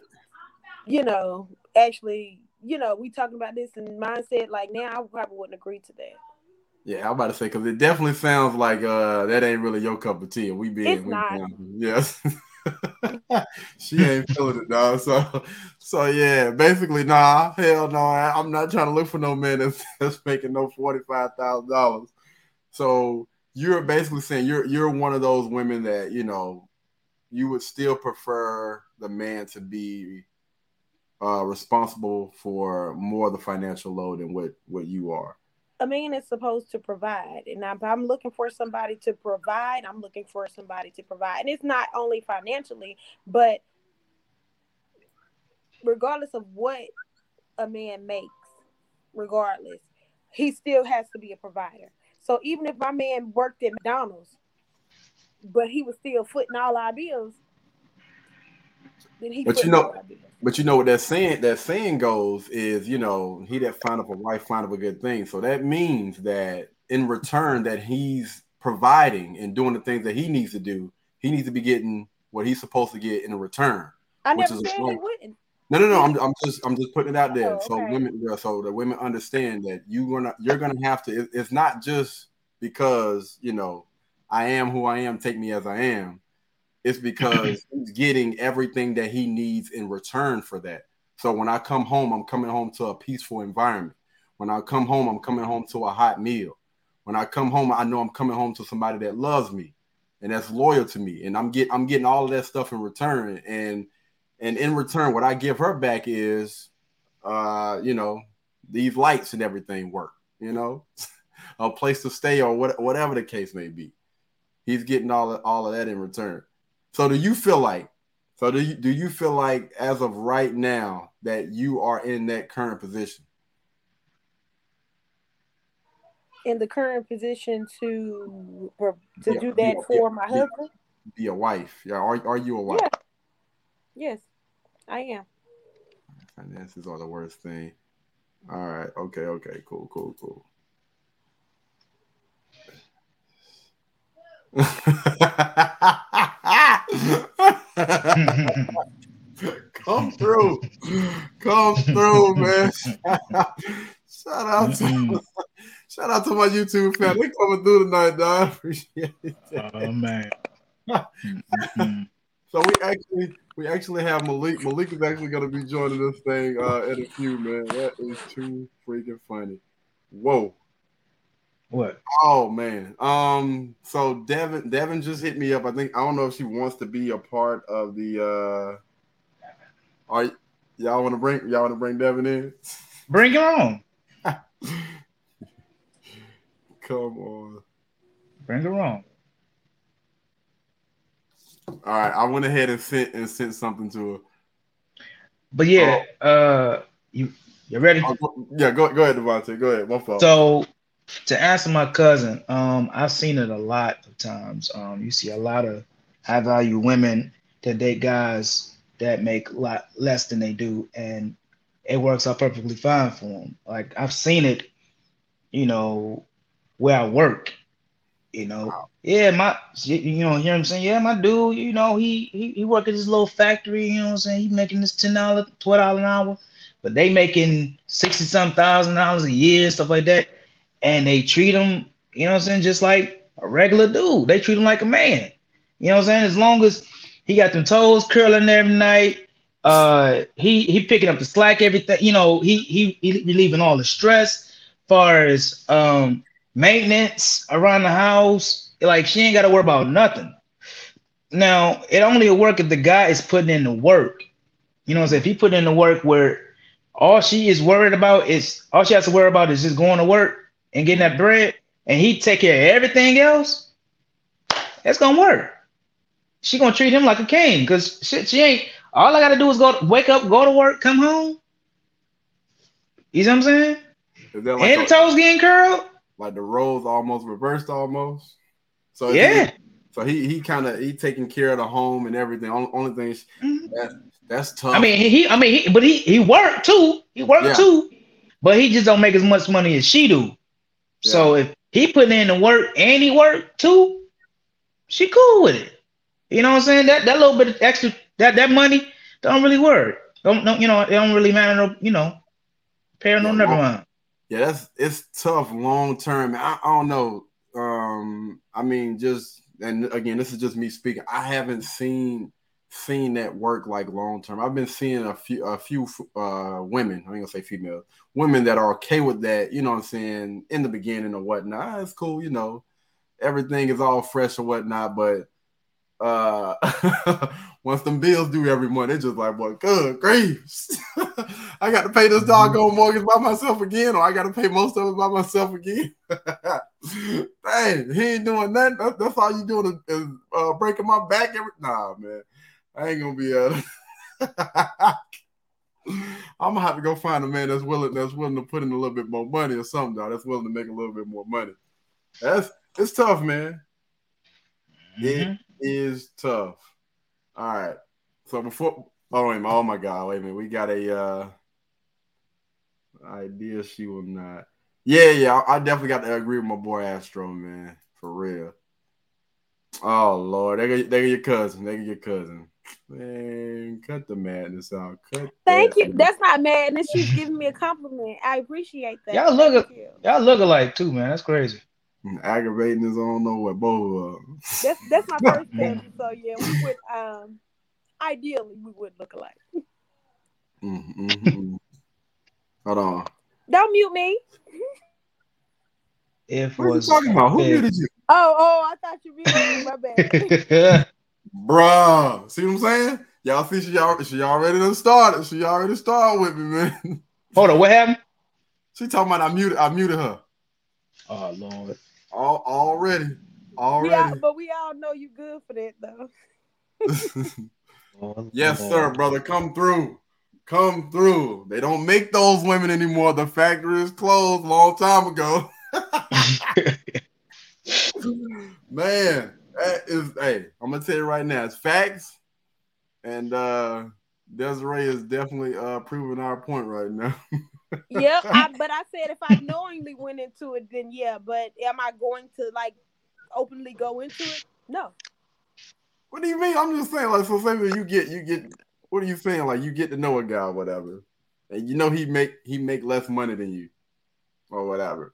you know, actually, you know, we talking about this in mindset, like now I probably wouldn't agree to that. Yeah, I'm about to say because it definitely sounds like uh that ain't really your cup of tea. We being it's not. yes. *laughs* she ain't feeling it, dog. So, so yeah, basically, nah, hell no. I'm not trying to look for no man *laughs* that's, that's making no forty five thousand dollars. So you're basically saying you're you're one of those women that you know you would still prefer the man to be uh, responsible for more of the financial load than what what you are. A man is supposed to provide, and if I'm looking for somebody to provide, I'm looking for somebody to provide, and it's not only financially, but regardless of what a man makes, regardless, he still has to be a provider. So even if my man worked at McDonald's, but he was still footing all our bills, then he. But you know, but you know what that saying that saying goes is, you know, he that find up a wife find up a good thing. So that means that in return that he's providing and doing the things that he needs to do, he needs to be getting what he's supposed to get in return. I never said he wouldn't. No, no, no. I'm, I'm just I'm just putting it out there. Oh, okay. So women, so the women understand that you gonna you're gonna have to. It, it's not just because you know I am who I am. Take me as I am. It's because *laughs* he's getting everything that he needs in return for that. So when I come home, I'm coming home to a peaceful environment. When I come home, I'm coming home to a hot meal. When I come home, I know I'm coming home to somebody that loves me and that's loyal to me. And I'm getting I'm getting all of that stuff in return. And and in return, what I give her back is, uh, you know, these lights and everything work. You know, *laughs* a place to stay or what, whatever the case may be. He's getting all of, all of that in return. So do you feel like? So do you do you feel like as of right now that you are in that current position? In the current position to to yeah, do that for my husband. Be a wife. Yeah. Are are you a wife? Yeah. Yes. I am. Finances are the worst thing. All right. Okay. Okay. Cool. Cool. Cool. *laughs* Come through. Come through, man. shout out to *laughs* shout out to my YouTube family. They coming through tonight, dog. I *laughs* appreciate it. Oh man. so we actually we actually have Malik. Malik is actually going to be joining this thing uh, in a few, man. That is too freaking funny. Whoa. What? Oh man. Um. So Devin, Devin just hit me up. I think I don't know if she wants to be a part of the. uh Are y'all want to bring y'all want to bring Devin in? Bring it on. *laughs* Come on. Bring her on. All right, I went ahead and sent and sent something to her. But yeah, oh. uh, you you ready? Oh, yeah, go go ahead, Devontae. Go ahead. My fault. So to answer my cousin, um, I've seen it a lot of times. Um, you see a lot of high value women that date guys that make a lot less than they do, and it works out perfectly fine for them. Like I've seen it, you know, where I work. You know, wow. yeah, my you know, hear him saying, yeah, my dude, you know, he he he work at this little factory, you know what I'm saying? He making this ten dollar, twelve dollar an hour, but they making sixty some thousand dollars a year, stuff like that. And they treat him, you know what I'm saying, just like a regular dude. They treat him like a man. You know what I'm saying? As long as he got them toes curling every night, uh he he picking up the slack, everything, you know, he he he relieving all the stress far as um maintenance around the house. Like she ain't got to worry about nothing. Now it only work if the guy is putting in the work. You know, what I'm saying? if he put in the work where all she is worried about is all she has to worry about is just going to work and getting that bread, and he take care of everything else. That's gonna work. She gonna treat him like a king because shit, she ain't. All I gotta do is go wake up, go to work, come home. You know what I'm saying? Like and the toes getting curled like the roles almost reversed almost. So yeah. He, so he he kind of he taking care of the home and everything. Only, only thing mm-hmm. that that's tough. I mean he I mean he, but he he worked too. He worked yeah. too, but he just don't make as much money as she do. Yeah. So if he put in the work and he worked too, she cool with it. You know what I'm saying? That that little bit of extra that that money don't really work. Don't, don't you know? It don't really matter. No, you know, pair no yeah, never mind. Yeah, that's it's tough long term. I, I don't know. Um, I mean, just and again, this is just me speaking. I haven't seen seen that work like long term. I've been seeing a few a few uh women, I ain't gonna say female, women that are okay with that, you know what I'm saying, in the beginning or whatnot. Ah, it's cool, you know, everything is all fresh or whatnot, but uh *laughs* once them bills due every month, it's just like, what good griefs. *laughs* I got to pay this doggone mortgage by myself again, or I got to pay most of it by myself again. *laughs* Dang, he ain't doing that. That's, that's all you doing is, is uh, breaking my back. Every nah, man, I ain't gonna be able. I'm gonna have to go find a man that's willing that's willing to put in a little bit more money or something, dog. That's willing to make a little bit more money. That's it's tough, man. Mm-hmm. It is tough. All right. So before oh wait, oh my god, wait a minute. We got a uh idea she will not. Yeah, yeah, I definitely got to agree with my boy Astro, man. For real. Oh Lord, they got, they got your cousin. They got your cousin. Man, cut the madness out. Cut Thank you. That's not madness. She's giving me a compliment. I appreciate that. Y'all look y'all look alike too, man. That's crazy. Aggravating is on know what both of them. That's that's my first *laughs* cousin. So yeah, we would um ideally we would look alike. Mm-hmm. Hold on. Don't mute me. If what was are you talking about? Who muted you? Oh, oh, I thought you muted me. My bad. *laughs* *laughs* Bruh. See what I'm saying? Y'all see she, y'all, she already done started. She already started with me, man. *laughs* Hold on, what happened? She talking about I muted I muted her. Oh Lord. All, already. Already. We all, but we all know you good for that though. Oh, *laughs* yes, sir, brother. Come through. Come through. They don't make those women anymore. The factory is closed a long time ago. *laughs* Man, that is hey, I'm gonna tell you right now, it's facts. And uh Desiree is definitely uh proving our point right now. *laughs* yeah, I, but I said if I knowingly went into it, then yeah. But am I going to like openly go into it? No. What do you mean? I'm just saying, like, so say that you get you get what are you saying? Like you get to know a guy or whatever, and you know he make he make less money than you, or whatever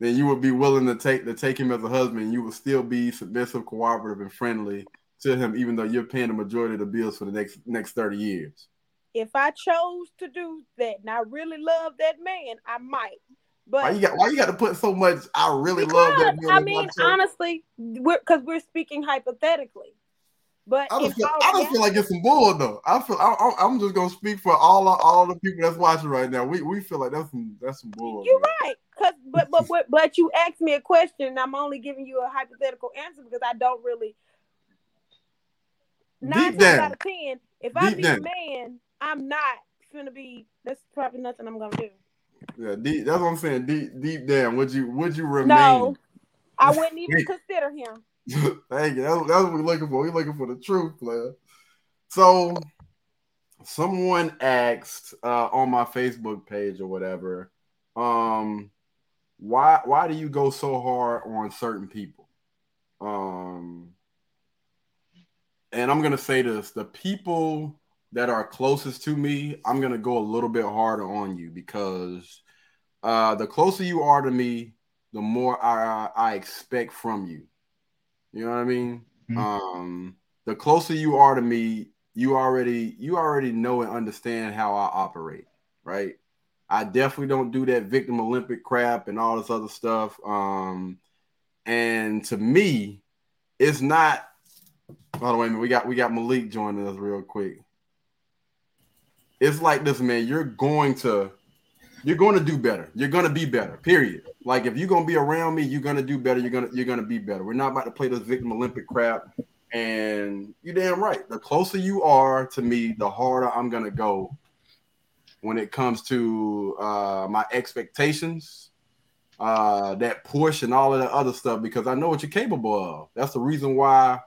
then you would be willing to take to take him as a husband. You would still be submissive, cooperative, and friendly to him, even though you're paying the majority of the bills for the next next thirty years. If I chose to do that and I really love that man, I might. But why you got why you got to put so much? I really love that man. I mean, honestly, because we're, we're speaking hypothetically. But I just, feel, I just feel like it's some bull though. I feel I, am just gonna speak for all all the people that's watching right now. We we feel like that's some that's some bull. You're right. Cause but but but but you asked me a question, and I'm only giving you a hypothetical answer because I don't really. Nine Deep times down. out of ten, if Deep I be down. a man, I'm not gonna be. That's probably nothing I'm gonna do. Yeah, deep, that's what I'm saying. Deep, deep down, would you would you remain? No, I wouldn't even consider him. *laughs* Thank you. That's, that's what we're looking for. We're looking for the truth, player. So, someone asked uh, on my Facebook page or whatever, um, why why do you go so hard on certain people? Um, and I'm gonna say this: the people that are closest to me, I'm gonna go a little bit harder on you because uh, the closer you are to me, the more I, I expect from you. You know what I mean? Mm-hmm. Um, the closer you are to me, you already you already know and understand how I operate, right? I definitely don't do that victim Olympic crap and all this other stuff. Um, and to me, it's not. By the way. We got we got Malik joining us real quick. It's like this, man. You're going to you're going to do better. You're going to be better. Period. Like if you're going to be around me, you're going to do better. You're going to you're going to be better. We're not about to play this victim Olympic crap. And you're damn right. The closer you are to me, the harder I'm going to go when it comes to uh, my expectations, uh, that push, and all of that other stuff because I know what you're capable of. That's the reason why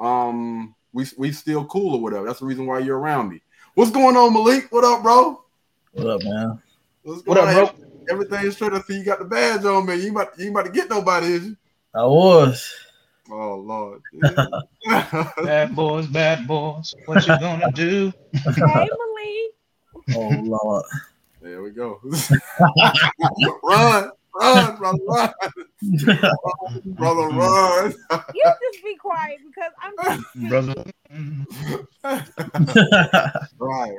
um, we we still cool or whatever. That's the reason why you're around me. What's going on, Malik? What up, bro? What up, man? What's going what up, bro? Everything's straight. I see you got the badge on, man. You about you about to get nobody, is you? I was. Oh Lord. *laughs* bad boys, bad boys. What you gonna do? Hey, Malik. Oh Lord. There we go. *laughs* run, run, brother, run. brother, run. you just be quiet because I'm *laughs* just brother. right, right.